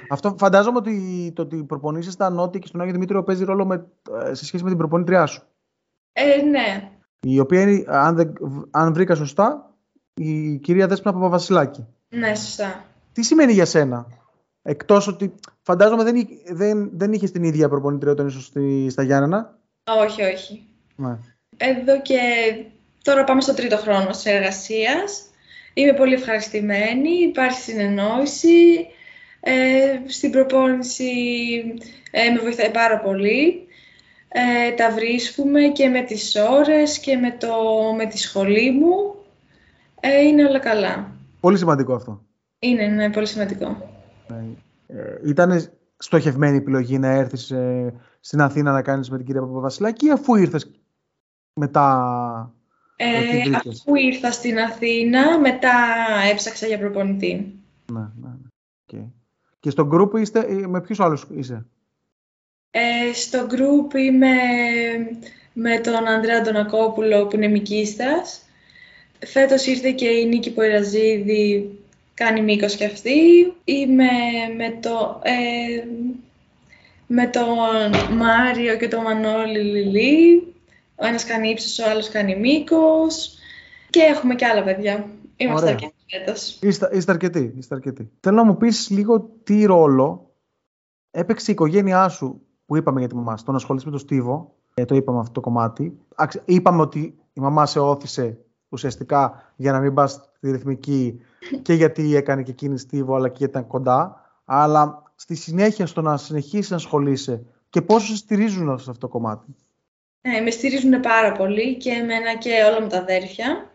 Αυτό φαντάζομαι ότι το ότι προπονήσεις στα Νότια και στον Άγιο Δημήτριο παίζει ρόλο με, ε, σε σχέση με την προπονήτριά σου. Ε, ναι. Η οποία είναι, αν, δεν, αν βρήκα σωστά, η κυρία Δέσποινα Παπαβασιλάκη. Ναι, σωστά. Τι σημαίνει για σένα, εκτός ότι φαντάζομαι δεν, δεν, δεν είχε την ίδια προπονήτρια όταν ήσουν στα Γιάννενα; Όχι, όχι. Ναι. Εδώ και τώρα πάμε στο τρίτο χρόνο της εργασίας. Είμαι πολύ ευχαριστημένη, υπάρχει συνεννόηση. Ε, στην προπόνηση ε, με βοηθάει πάρα πολύ. Ε, τα βρίσκουμε και με τις ώρες και με, το, με τη σχολή μου. Ε, είναι όλα καλά. Πολύ σημαντικό αυτό. Είναι, ναι, πολύ σημαντικό. Ε, ήταν στοχευμένη η επιλογή να έρθεις ε, στην Αθήνα να κάνεις με την κυρία Παπαβασιλάκη ή αφού ήρθες μετά ε, αφού ήρθα στην Αθήνα, μετά έψαξα για προπονητή. Ναι, ναι. ναι. Okay. Και στο group είστε, ε, με ποιους άλλους είσαι; Ε, στο group είμαι με τον Ανδρέα Αντωνακόπουλο που είναι μικίστας. Φέτος ήρθε και η Νίκη Ποηραζίδη, κάνει μήκος και αυτή. Είμαι με, το, ε, με τον Μάριο και τον Μανώλη Λιλί. Ο ένας κάνει ύψος, ο άλλος κάνει μήκος. Και έχουμε και άλλα παιδιά. Είμαστε αρκετοί φέτος. Είστε, είστε αρκετοί, είστε αρκετοί. Θέλω να μου πεις λίγο τι ρόλο έπαιξε η οικογένειά σου που είπαμε για τη μαμά το να ασχοληθεί με τον Στίβο, ε, το είπαμε αυτό το κομμάτι. Είπαμε ότι η μαμά σε όθησε ουσιαστικά για να μην πας στη ρυθμική και γιατί έκανε και εκείνη Στίβο, αλλά και γιατί ήταν κοντά. Αλλά στη συνέχεια στο να συνεχίσεις να ασχολείσαι και πόσο σε στηρίζουν σε αυτό το κομμάτι. Ε, με στηρίζουν πάρα πολύ και εμένα και όλα μου τα αδέρφια.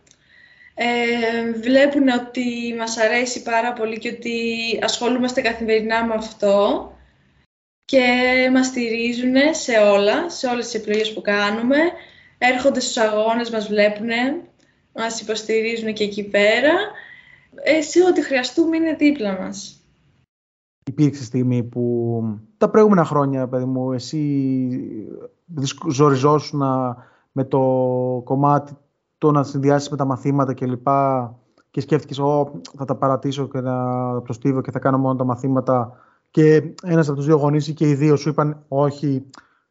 Ε, βλέπουν ότι μας αρέσει πάρα πολύ και ότι ασχολούμαστε καθημερινά με αυτό και μας στηρίζουν σε όλα, σε όλες τις επιλογές που κάνουμε. Έρχονται στους αγώνες, μας βλέπουν, μας υποστηρίζουν και εκεί πέρα. Εσύ ό,τι χρειαστούμε είναι δίπλα μας. Υπήρξε στιγμή που τα προηγούμενα χρόνια, παιδί μου, εσύ ζοριζόσουν με το κομμάτι το να συνδυάσεις με τα μαθήματα κλπ. Και, και σκέφτηκες, Ω, θα τα παρατήσω και να προστίβω και θα κάνω μόνο τα μαθήματα και ένας από τους δύο γονείς ή και οι δύο σου είπαν όχι,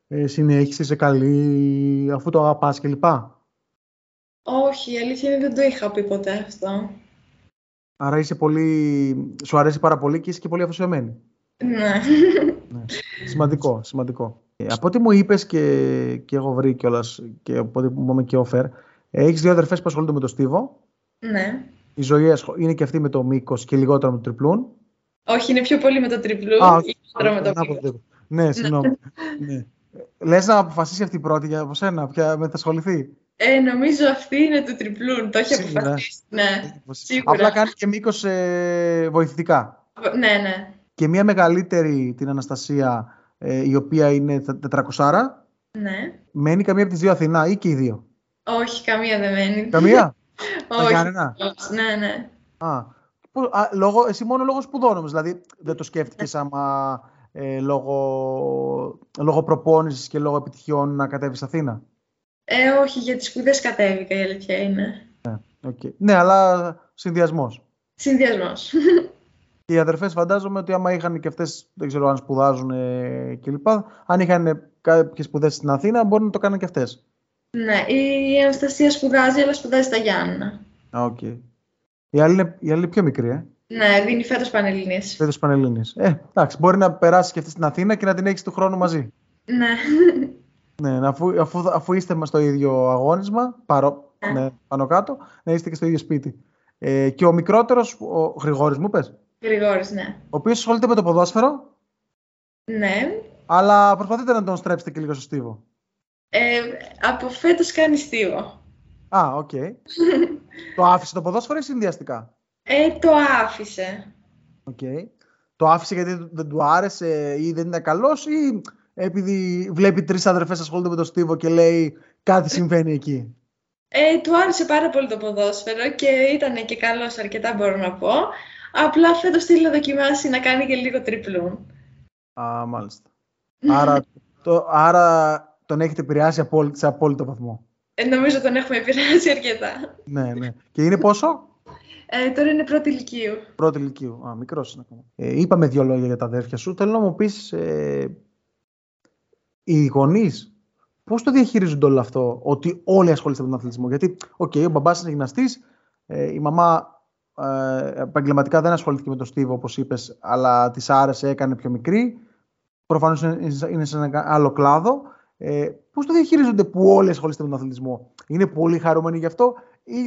ε, συνέχισε, είσαι καλή, αφού το αγαπάς κλπ. Όχι, η αλήθεια είναι δεν το είχα πει ποτέ αυτό. Άρα είσαι πολύ... σου αρέσει πάρα πολύ και είσαι και πολύ αφοσιωμένη. Ναι. ναι. Σημαντικό, σημαντικό. Ε, από ό,τι μου είπες και, και έχω βρει κιόλας και από ό,τι μου είπαμε και offer, έχεις δύο αδερφές που ασχολούνται με το στίβο. Ναι. Η ζωή είναι και αυτή με το μήκος και λιγότερο με το τριπλούν. Όχι, είναι πιο πολύ με το τριπλού. Α, με το Ναι, συγγνώμη. ναι. Λες να αποφασίσει αυτή η πρώτη για σένα, ποια μετασχοληθεί. Ε, νομίζω αυτή είναι το τριπλούν. Το έχει αποφασίσει. Ναι, σίγουρα. Απλά κάνει και μήκος ε, βοηθητικά. Ναι, ναι. Και μια μεγαλύτερη, την Αναστασία, ε, η οποία είναι 400. Ναι. Μένει καμία από τις δύο Αθηνά ή και οι δύο; Όχι, καμία δεν μένει. Καμία; Όχι. Ναι, ναι. Α, α, λόγω, εσύ μόνο λόγω σπουδών όμως, δηλαδή δεν το σκέφτηκες άμα ε, λόγω, λόγω προπόνησης και λόγω επιτυχιών να κατέβεις Αθήνα; Ε, όχι, για τις σπουδές κατέβηκα η αλήθεια είναι. Ναι, okay. ναι αλλά συνδυασμός. Συνδυασμός. Και οι αδερφές φαντάζομαι ότι άμα είχαν και αυτές, δεν ξέρω αν σπουδάζουν ε, κλπ. Αν είχαν κάποιες σπουδές στην Αθήνα, μπορεί να το κάνουν και αυτές. Ναι, η Αναστασία σπουδάζει, αλλά σπουδάζει στα Γιάννα. Okay. Η άλλη είναι, η άλλη είναι πιο μικρή, ε. Ναι, δίνει φέτος Πανελλήνιε. Φέτος Πανελλήνιε. Ε, εντάξει, μπορεί να περάσει και αυτή στην Αθήνα και να την έχεις του χρόνου μαζί. Ναι. ναι, αφού, αφού, αφού είστε με στο ίδιο αγώνισμα, παρό, ναι. ναι. πάνω κάτω, να είστε και στο ίδιο σπίτι. Ε, και ο μικρότερος, ο Γρηγόρης, μου πες; Γρηγόρης, ναι. Ο οποίος ασχολείται με το ποδόσφαιρο. Ναι. Αλλά προσπαθείτε να τον στρέψετε και λίγο στο στίβο. Ε, από φέτος κάνει στίβο. Α, ok. Okay. το άφησε το ποδόσφαιρο ή συνδυαστικά; Ε, το άφησε. Ok. Okay. Το άφησε γιατί δεν του άρεσε ή δεν ήταν καλός ή επειδή βλέπει τρεις αδερφές ασχολούνται με τον στίβο και λέει κάτι συμβαίνει εκεί; Ε, του άρεσε πάρα πολύ το ποδόσφαιρο και ήταν και καλός αρκετά μπορώ να πω. Απλά φέτος θέλει να δοκιμάσει να κάνει και λίγο τριπλούν. Α, μάλιστα. άρα, το, άρα τον έχετε επηρεάσει σε απόλυτο βαθμό. Ε, νομίζω τον έχουμε επηρεάσει αρκετά. ναι, ναι. Και είναι πόσο; Ε, τώρα είναι πρώτη λυκείου. Πρώτη λυκείου. Α, μικρός είναι ακόμα. Ε, είπαμε δύο λόγια για τα αδέρφια σου. Θέλω να μου πεις, ε, οι γονείς Πώς το διαχειρίζονται όλο αυτό, ότι όλοι ασχολείστε με τον αθλητισμό; Γιατί, ok, okay, ο μπαμπάς είναι γυμναστής, ε, η μαμά ε, επαγγελματικά δεν ασχολήθηκε με τον Στίβο, όπως είπες, αλλά της άρεσε, έκανε πιο μικρή. Προφανώς είναι σε ένα άλλο κλάδο. Ε, Πώς το διαχειρίζονται που όλοι ασχολείστε με τον αθλητισμό, Είναι πολύ χαρούμενοι γι' αυτό, ή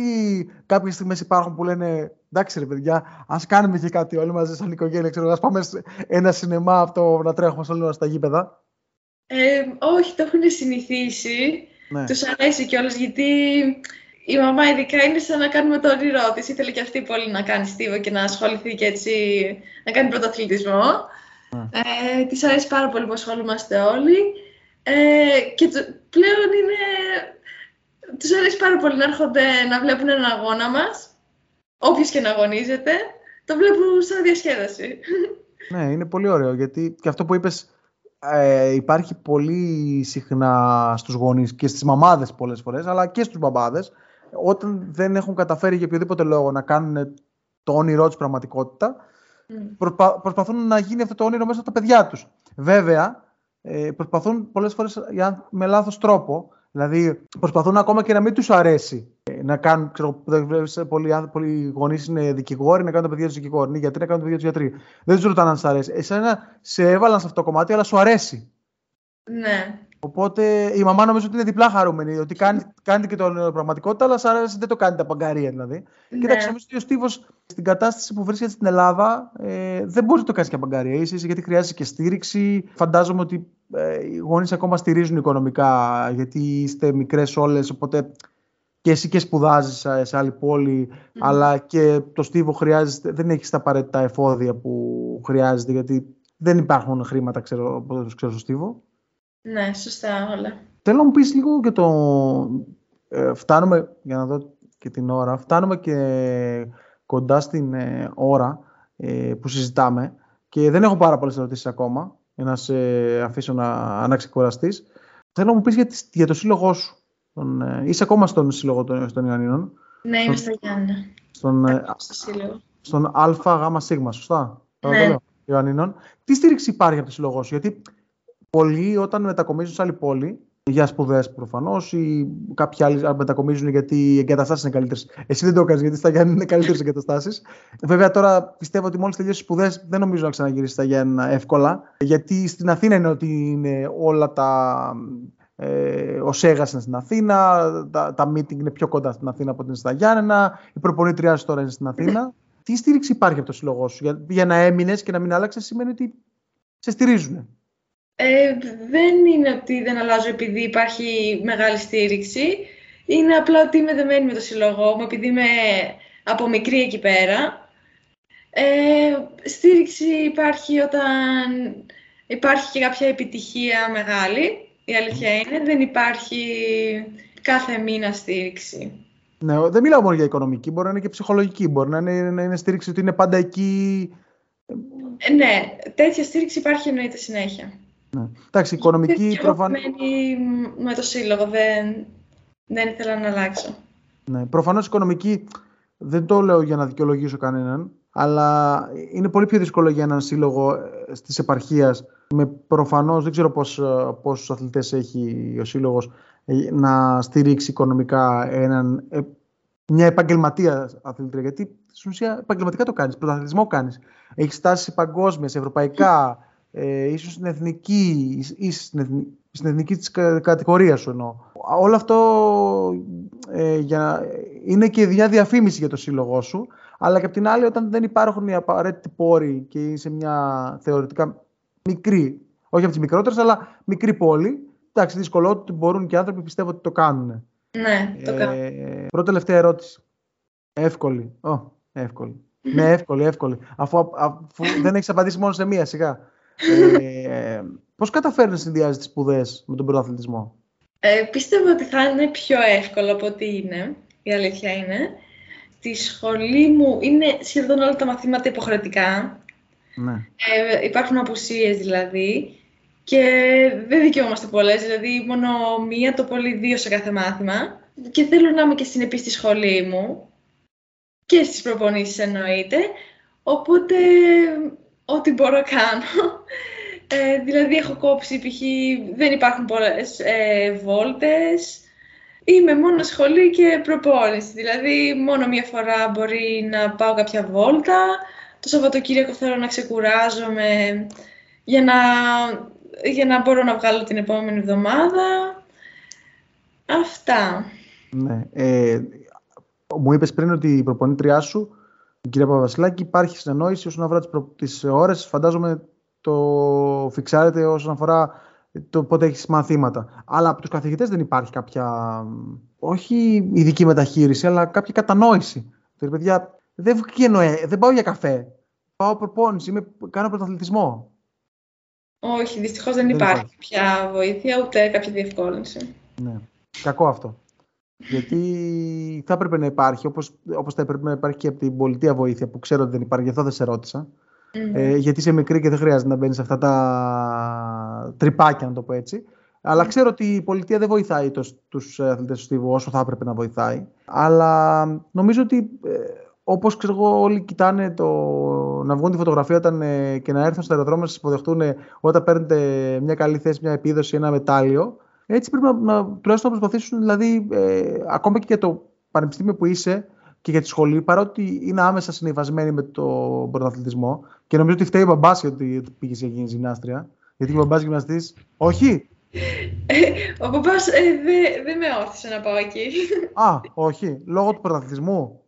κάποιες στιγμές υπάρχουν που λένε εντάξει ρε παιδιά, ας κάνουμε και κάτι όλοι μαζί σαν οικογένεια. Ξέρω, ας πάμε σε ένα σινεμά αυτό να τρέχουμε σε στα γήπεδα. Ε, όχι, το έχουν συνηθίσει. Ναι. Τους αρέσει κιόλας γιατί η μαμά ειδικά είναι σαν να κάνουμε το όνειρό της. Ήθελε και αυτή πολύ να κάνει στίβο και να ασχοληθεί και έτσι, να κάνει πρωταθλητισμό. Ναι. Ε, της αρέσει πάρα πολύ που ασχολούμαστε όλοι. Ε, και το, πλέον είναι... Τους αρέσει πάρα πολύ να έρχονται να βλέπουν έναν αγώνα μας. Όποιος και να αγωνίζεται, το βλέπουν σαν διασκέδαση. Ναι, είναι πολύ ωραίο γιατί και αυτό που είπες ε, υπάρχει πολύ συχνά στους γονείς και στις μαμάδες πολλές φορές, αλλά και στους μπαμπάδες, όταν δεν έχουν καταφέρει για οποιοδήποτε λόγο να κάνουν το όνειρό τους πραγματικότητα, προσπα, προσπαθούν να γίνει αυτό το όνειρο μέσα στα παιδιά τους. Βέβαια, ε, προσπαθούν πολλές φορές με λάθος τρόπο, δηλαδή προσπαθούν ακόμα και να μην τους αρέσει ε, να κάνουν, ξέρω, βλέπεις, πολλοί, πολλοί γονείς είναι δικηγόροι, να κάνουν τα παιδιά τους δικηγόροι, είναι γιατροί, να κάνουν τα παιδιά τους γιατροί. Δεν τους ρωτάνε αν σου αρέσει. Εσένα σε έβαλαν σε αυτό το κομμάτι, αλλά σου αρέσει. Ναι. Οπότε η μαμά νομίζω ότι είναι διπλά χαρούμενη. Ότι κάνει, κάνετε και το πραγματικότητα, αλλά σα αρέσει δεν το κάνετε παγκαρία δηλαδή. Ναι. Κοίταξε, νομίζω ότι ο Στίβος στην κατάσταση που βρίσκεται στην Ελλάδα ε, δεν μπορεί να το κάνεις και παγκαρία. Είσαι, γιατί χρειάζεται και στήριξη. Φαντάζομαι ότι ε, οι γονείς ακόμα στηρίζουν οικονομικά, γιατί είστε μικρές όλες. Οπότε και εσύ και σπουδάζεις σε άλλη πόλη, αλλά και το στίβο χρειάζεται, δεν έχεις τα απαραίτητα εφόδια που χρειάζεται, γιατί δεν υπάρχουν χρήματα, ξέρω, ξέρω στο στίβο. Ναι, σωστά όλα. Θέλω να μου πεις λίγο και το... Ε, φτάνουμε, για να δω και την ώρα, φτάνουμε και κοντά στην ε, ώρα ε, που συζητάμε και δεν έχω πάρα πολλές ερωτήσεις ακόμα για να σε αφήσω να, να ξεκουραστείς. Θέλω να μου πεις για, για το σύλλογό σου. Τον, ε, είσαι ακόμα στον σύλλογο των, των Ιωαννίνων; Ναι, είμαι στο Γιάννα. Στον, ε, στο σύλλογο. Στον ΑΓ Σίγμα, σωστά; Ναι. Ιωαννίνων. Τι στήριξη υπάρχει από το σύλλογό σου, Γιατί πολλοί όταν μετακομίζουν σε άλλη πόλη, για σπουδές προφανώς, ή κάποιοι άλλοι μετακομίζουν γιατί οι εγκαταστάσεις είναι καλύτερες. Εσύ δεν το έκανε γιατί στα Γιάννη είναι καλύτερες εγκαταστάσεις. Βέβαια τώρα πιστεύω ότι μόλις τελειώσεις σπουδές δεν νομίζω να ξαναγυρίσεις στα Γιάννη εύκολα. Γιατί στην Αθήνα είναι ότι είναι όλα τα ε, ο Σέγας είναι στην Αθήνα, τα, τα meeting είναι πιο κοντά στην Αθήνα από την στα Γιάννενα, η προπονήτριά σου τώρα είναι στην Αθήνα. Τι στήριξη υπάρχει από το σύλλογό σου για, για να έμεινες και να μην άλλαξες, σημαίνει ότι σε στηρίζουν. Ε, δεν είναι ότι δεν αλλάζω επειδή υπάρχει μεγάλη στήριξη. Είναι απλά ότι είμαι δεμένη με το σύλλογό μου, επειδή είμαι από μικρή εκεί πέρα. Ε, στήριξη υπάρχει όταν υπάρχει και κάποια επιτυχία μεγάλη η αλήθεια είναι, δεν υπάρχει κάθε μήνα στήριξη. Ναι, δεν μιλάω μόνο για οικονομική, μπορεί να είναι και ψυχολογική. Μπορεί να είναι, να είναι στήριξη ότι είναι πάντα εκεί. Ε, ναι, τέτοια στήριξη υπάρχει εννοείται συνέχεια. Ναι. Εντάξει, οικονομική προφανώς... με το σύλλογο, δεν, δεν ήθελα να αλλάξω. Ναι, προφανώς οικονομική δεν το λέω για να δικαιολογήσω κανέναν, αλλά είναι πολύ πιο δύσκολο για έναν σύλλογο ε, της επαρχίας με προφανώς, δεν ξέρω πώς, ε, πόσους αθλητές έχει ο σύλλογος ε, να στηρίξει οικονομικά έναν, μια επαγγελματία αθλητρία. Γιατί στην ουσία επαγγελματικά το κάνεις, πρωταθλητισμό κάνεις. Έχεις στάσεις παγκόσμια, ευρωπαϊκά, ε, ίσως στην εθνική, ή στην, εθνική, στην εθνική της κατηγορίας σου εννοώ. Όλο αυτό ε, για, είναι και μια διαφήμιση για το σύλλογό σου, αλλά και απ' την άλλη όταν δεν υπάρχουν οι απαραίτητοι πόροι και είσαι μια θεωρητικά μικρή, όχι από τις μικρότερες, αλλά μικρή πόλη, εντάξει, δύσκολο ότι μπορούν και οι άνθρωποι πιστεύω ότι το κάνουν. Ναι, το κάνω. Ε, πρώτη τελευταία ερώτηση. Εύκολη. Ω, εύκολη. ναι, εύκολη, εύκολη. Αφού, αφού δεν έχεις απαντήσει μόνο σε μία, σιγά. Ε, Πώς καταφέρνεις να συνδυάζεις τις σπουδές με τον πρωταθλητισμό, ε, Πίστευα ότι θα είναι πιο εύκολο από ό,τι είναι. Η αλήθεια είναι. Στη σχολή μου είναι σχεδόν όλα τα μαθήματα υποχρεωτικά. Ναι. Ε, υπάρχουν απουσίες δηλαδή. Και δεν δικαιούμαστε πολλές, δηλαδή μόνο μία, το πολύ δύο σε κάθε μάθημα. Και θέλω να είμαι και συνεπής στη σχολή μου και στις προπονήσεις εννοείται. Οπότε, ό,τι μπορώ κάνω. Ε, δηλαδή, έχω κόψει, π.χ. δεν υπάρχουν πολλές ε, βόλτες. Είμαι μόνο σχολή και προπόνηση. Δηλαδή, μόνο μία φορά μπορεί να πάω κάποια βόλτα. Το Σαββατοκύριακο θέλω να ξεκουράζομαι για να για να μπορώ να βγάλω την επόμενη εβδομάδα. Αυτά. Ναι. Ε, μου είπες πριν ότι η προπονήτριά σου, η κυρία Παπασιλάκη, υπάρχει συνεννόηση όσον αφορά τις, προ... τις ώρες. Φαντάζομαι το φιξάρετε όσον αφορά το πότε έχεις μαθήματα. Αλλά από τους καθηγητές δεν υπάρχει κάποια, όχι ειδική μεταχείριση, αλλά κάποια κατανόηση. Δηλαδή, παιδιά, δεν, δεν πάω για καφέ. Πάω προπόνηση, είμαι, κάνω πρωταθλητισμό. Όχι, δυστυχώς δεν, δεν υπάρχει, υπάρχει πια βοήθεια, ούτε κάποια διευκόλυνση. Ναι. Κακό αυτό. Γιατί θα έπρεπε να υπάρχει, όπως, όπως θα έπρεπε να υπάρχει και από την πολιτεία βοήθεια, που ξέρω ότι δεν υπάρχει, γι' αυτό δεν σε ρώτησα. Ε, γιατί είσαι μικρή και δεν χρειάζεται να μπαίνεις σε αυτά τα τρυπάκια, να το πω έτσι. Αλλά ξέρω ότι η πολιτεία δεν βοηθάει τους αθλητές του Στίβου όσο θα έπρεπε να βοηθάει. Αλλά νομίζω ότι ε, όπως ξέρω εγώ όλοι κοιτάνε το... να βγουν τη φωτογραφία όταν, ε, και να έρθουν στο αεροδρόμιο να σας υποδεχτούν όταν παίρνετε μια καλή θέση, μια επίδοση, ένα μετάλλιο. Έτσι πρέπει να, να τουλάχιστον να προσπαθήσουν, δηλαδή, ε, ακόμα και για το πανεπιστήμιο που είσαι και για τη σχολή, παρότι είναι άμεσα συνειβασμένοι με τον πρωταθλητισμό και νομίζω ότι φταίει η μπαμπάς γιατί πήγες για γίνει γυμνάστρια. Γιατί ο μπαμπάς γυμναστής, όχι; ο μπαμπάς ε, δεν δε με ώθησε να πάω εκεί. Α, όχι. Λόγω του πρωταθλητισμού.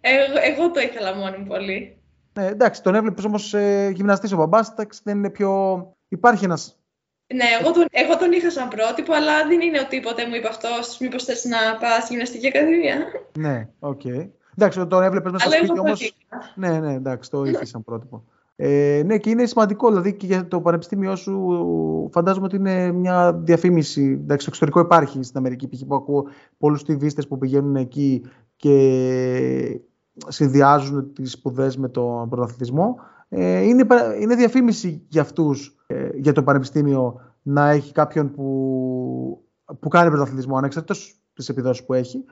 Εγώ, εγώ το ήθελα μόνη μου πολύ. Ναι, εντάξει, τον έβλεπες όμως ε, γυμναστής ο μπαμπάς. Δεν είναι πιο. Υπάρχει ένας. Ναι, εγώ τον, εγώ τον είχα σαν πρότυπο, αλλά δεν είναι ότι ποτέ μου είπε αυτός. Μήπως θες να πας στη γυμναστική ακαδημία; Ναι, ok. Okay. Εντάξει, τον έβλεπες μέσα στο σπίτι όμως. Ναι, ναι, εντάξει, το είχες σαν πρότυπο. Ε, ναι, και είναι σημαντικό, δηλαδή και για το πανεπιστήμιό σου φαντάζομαι ότι είναι μια διαφήμιση. Εντάξει, στο εξωτερικό υπάρχει στην Αμερική, π.χ. που ακούω πολλούς στιβίστες που πηγαίνουν εκεί και συνδυάζουν τις σπουδές με τον πρωταθλητισμό. Ε, είναι, είναι διαφήμιση για αυτούς, ε, για το πανεπιστήμιο, να έχει κάποιον που, που κάνει πρωταθλητισμό, ανεξαρτήτως τις επιδόσεις που έχει.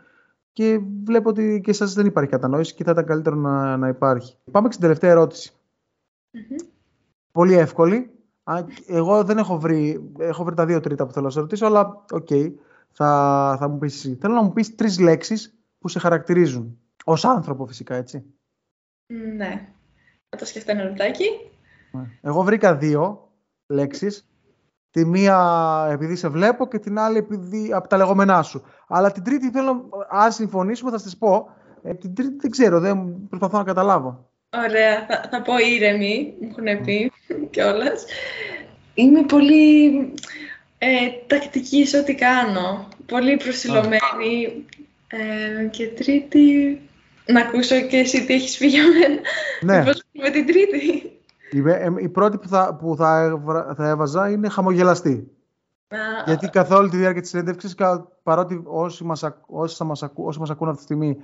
Και βλέπω ότι και εσάς δεν υπάρχει κατανόηση και θα ήταν καλύτερο να, να υπάρχει. Πάμε και στην τελευταία Πολύ εύκολη. Εγώ δεν έχω βρει, έχω βρει τα δύο τρίτα που θέλω να σε ρωτήσω, αλλά ok, okay, θα, θα μου πεις Θέλω να μου πεις τρεις λέξεις που σε χαρακτηρίζουν. Ως άνθρωπο φυσικά, έτσι. Ναι. Θα το σκεφτώ ένα λεπτάκι. Ναι. Εγώ βρήκα δύο λέξεις. Τη μία επειδή σε βλέπω και την άλλη επειδή από τα λεγόμενά σου. Αλλά την τρίτη θέλω, αν συμφωνήσουμε θα σας πω. Ε, την τρίτη δεν ξέρω, δεν προσπαθώ να καταλάβω. Ωραία, θα, θα πω ήρεμη, μου έχουν πει κιόλας. Είμαι πολύ ε, τακτική σε ό,τι κάνω. Πολύ προσιλωμένη. Ε, και τρίτη, να ακούσω και εσύ τι έχεις πει για μένα. Ναι. Πώς με την τρίτη. Η, πρώτη που, θα, που θα, θα έβαζα είναι χαμογελαστή. Γιατί καθ' όλη τη διάρκεια της συνέντευξης, παρότι όσοι μας, όσοι μας, όσοι μας ακούν αυτή τη στιγμή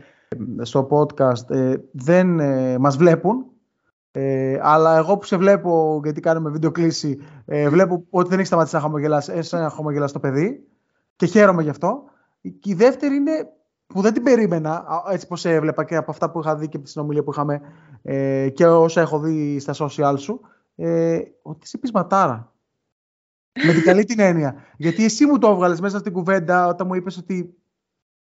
ε, στο podcast ε, δεν ε, μας βλέπουν, ε, αλλά εγώ που σε βλέπω, γιατί κάνουμε βίντεο κλίση, ε, βλέπω ότι δεν έχει σταματήσει να χαμογελάσει, είσαι ένα χαμογελαστό παιδί και χαίρομαι γι' αυτό. Και η δεύτερη είναι που δεν την περίμενα, έτσι πως έβλεπα και από αυτά που είχα δει και από τη συνομιλία που είχαμε ε, και όσα έχω δει στα social σου, ε, ότι είσαι πεισματάρα. Με την καλή την έννοια. Γιατί εσύ μου το έβγαλες μέσα στην κουβέντα όταν μου είπες ότι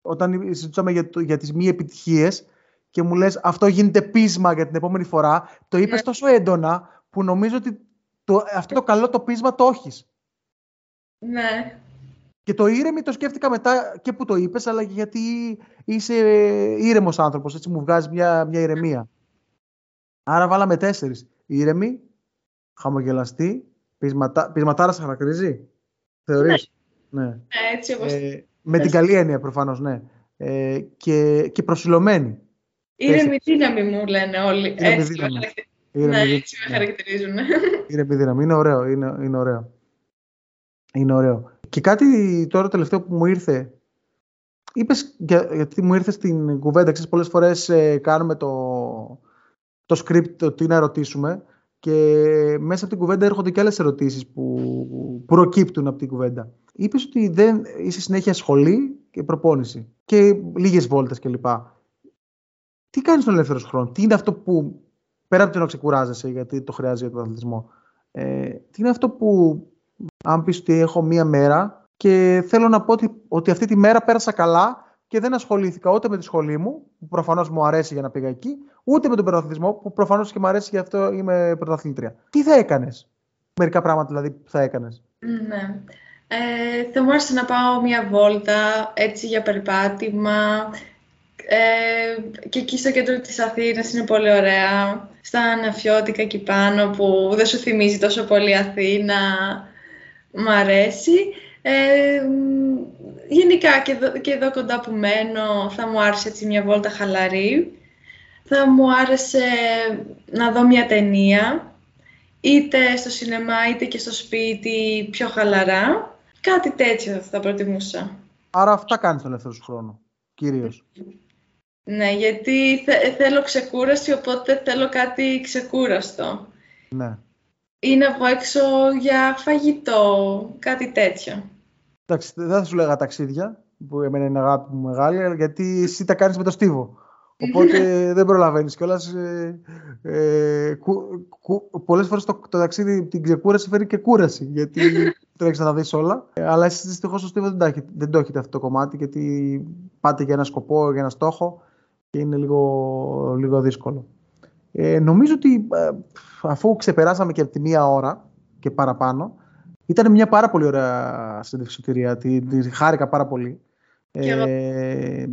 όταν συζητούσαμε για, το, για τις μη επιτυχίες και μου λες αυτό γίνεται πείσμα για την επόμενη φορά, το είπες ναι. τόσο έντονα που νομίζω ότι το, αυτό το καλό το πείσμα το έχεις. Ναι. Και το ήρεμη το σκέφτηκα μετά και που το είπες, αλλά και γιατί είσαι ήρεμος άνθρωπος. Έτσι μου βγάζει μια, μια ηρεμία. Άρα βάλαμε τέσσερις. Ήρεμη, χαμογελαστή, πεισματά, πεισματάρας σε χαρακτηρίζει. Θεωρείς; Ναι. ναι. Έτσι όπως... Ε, Με την καλή έννοια προφανώς, ναι. Ε, και, και προσιλωμένη. Ήρεμη δύναμη μου λένε όλοι. Ήρεμη έτσι, δύναμη. με χαρακτε- Ήρεμη ναι, δύναμη, έτσι με ναι. χαρακτηρίζουν. Είναι δύναμη. Είναι ωραίο. Είναι, είναι ωραίο. Είναι ωραίο. Και κάτι τώρα τελευταίο που μου ήρθε. Είπες, για- γιατί μου ήρθε στην κουβέντα, ξέρεις, πολλές φορές ε, κάνουμε το, το script, το τι να ρωτήσουμε και μέσα από την κουβέντα έρχονται και άλλες ερωτήσεις που προκύπτουν από την κουβέντα. Είπες ότι δεν είσαι συνέχεια σχολή και προπόνηση και λίγες βόλτες κλπ. Τι κάνεις τον ελεύθερο χρόνο, τι είναι αυτό που πέρα από το να ξεκουράζεσαι γιατί το χρειάζεται για τον αθλητισμό, ε, τι είναι αυτό που αν πεις ότι έχω μία μέρα και θέλω να πω ότι, ότι αυτή τη μέρα πέρασα καλά και δεν ασχολήθηκα ούτε με τη σχολή μου, που προφανώς μου αρέσει για να πήγα εκεί, ούτε με τον πρωταθλητισμό, που προφανώς και μου αρέσει γι' αυτό είμαι πρωταθλήτρια. Τι θα έκανες, μερικά πράγματα δηλαδή που θα έκανες. Ναι. Ε, θα μου άρεσε να πάω μια βόλτα έτσι για περπάτημα. Ε, και εκεί στο κέντρο της Αθήνας είναι πολύ ωραία. Στα ναφιώτικα εκεί πάνω που δεν σου θυμίζει τόσο πολύ Αθήνα. Μ' αρέσει. Ε, μ, γενικά και εδώ, και εδώ κοντά που μένω θα μου άρεσε έτσι μια βόλτα χαλαρή. Θα μου άρεσε να δω μια ταινία είτε στο σινεμά είτε και στο σπίτι πιο χαλαρά. Κάτι τέτοιο θα προτιμούσα. Άρα αυτά κάνεις τον ελεύθερο σου χρόνο, κυρίως. Ναι, γιατί θε- θέλω ξεκούραση, οπότε θέλω κάτι ξεκούραστο. Ναι. Ή να βγω έξω για φαγητό, κάτι τέτοιο. Εντάξει, δεν θα σου λέγα ταξίδια, που εμένα είναι αγάπη μου μεγάλη, αλλά γιατί εσύ τα κάνεις με το στίβο. Οπότε δεν προλαβαίνεις κιόλας. Ε, ε, κου, κου, πολλές φορές το, το ταξίδι, την ξεκούραση φέρει και κούραση, γιατί τρέχεις να τα δεις όλα. Ε, αλλά εσείς δυστυχώς στο στίβο δεν, τα έχετε- δεν το έχετε αυτό το κομμάτι, γιατί πάτε για ένα σκοπό, για ένα στόχο και είναι λίγο, λίγο δύσκολο. Ε, νομίζω ότι ε, αφού ξεπεράσαμε και από τη μία ώρα και παραπάνω, ήταν μια πάρα πολύ ωραία συνέντευξη, τη, τη χάρηκα πάρα πολύ. Κι εγώ. Ε,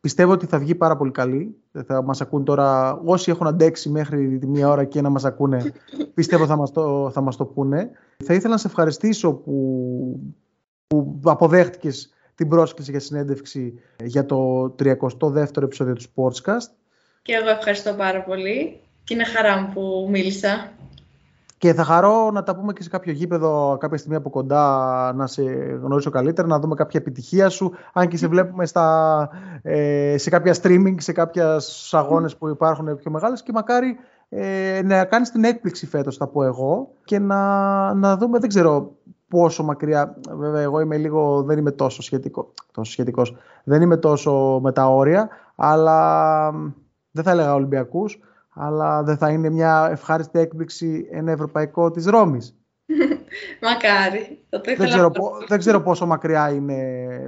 πιστεύω ότι θα βγει πάρα πολύ καλή. Θα μας ακούν τώρα όσοι έχουν αντέξει μέχρι τη μία ώρα και να μας ακούνε. πιστεύω θα μας, το, θα μας το πούνε. Θα ήθελα να σε ευχαριστήσω που, που αποδέχτηκες την πρόσκληση για συνέντευξη για το 32ο επεισόδιο του Sportscast. Και εγώ ευχαριστώ πάρα πολύ. Και είναι χαρά μου που μίλησα. Και θα χαρώ να τα πούμε και σε κάποιο γήπεδο κάποια στιγμή από κοντά να σε γνωρίσω καλύτερα, να δούμε κάποια επιτυχία σου. Αν και σε βλέπουμε στα, ε, σε κάποια streaming, σε κάποια αγώνες που υπάρχουν πιο μεγάλες και μακάρι ε, να κάνεις την έκπληξη φέτος, θα πω εγώ, και να, να δούμε, δεν ξέρω πόσο μακριά, βέβαια εγώ είμαι λίγο, δεν είμαι τόσο, σχετικό, τόσο σχετικός, δεν είμαι τόσο με τα όρια, αλλά δεν θα έλεγα Ολυμπιακούς, αλλά δεν θα είναι μια ευχάριστη έκπληξη ένα ευρωπαϊκό της Ρώμης. Μακάρι. Θα το Δεν ήθελα ξέρω, να πο- δεν ξέρω πόσο, μακριά είναι,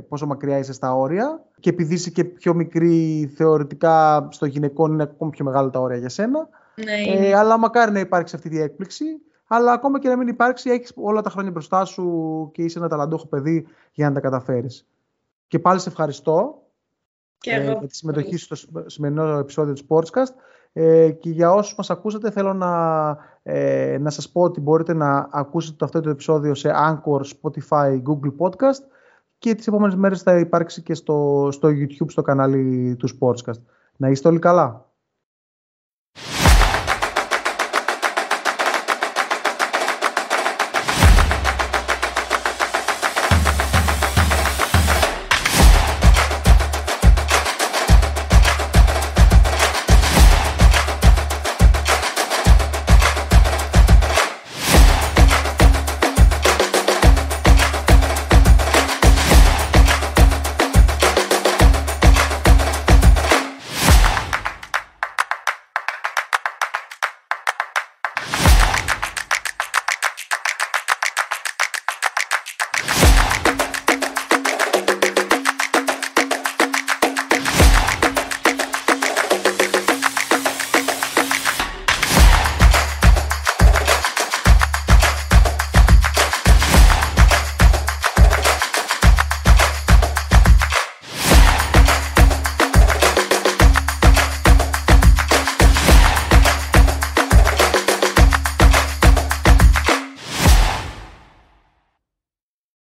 πόσο μακριά είσαι στα όρια και επειδή είσαι και πιο μικρή θεωρητικά στο γυναικών είναι ακόμη πιο μεγάλα τα όρια για σένα. Ναι, είναι. Ε, αλλά μακάρι να υπάρξει αυτή η έκπληξη. Αλλά ακόμα και να μην υπάρξει, έχεις όλα τα χρόνια μπροστά σου και είσαι ένα ταλαντούχο παιδί για να τα καταφέρεις. Και πάλι σε ευχαριστώ και ε, εγώ. για τη συμμετοχή σου στο σημερινό επεισόδιο του Sportscast. Ε, και για όσους μας ακούσατε θέλω να, ε, να σας πω ότι μπορείτε να ακούσετε το αυτό το επεισόδιο σε Anchor, Spotify, Google Podcast και τις επόμενες μέρες θα υπάρξει και στο, στο YouTube στο κανάλι του Sportscast. Να είστε όλοι καλά.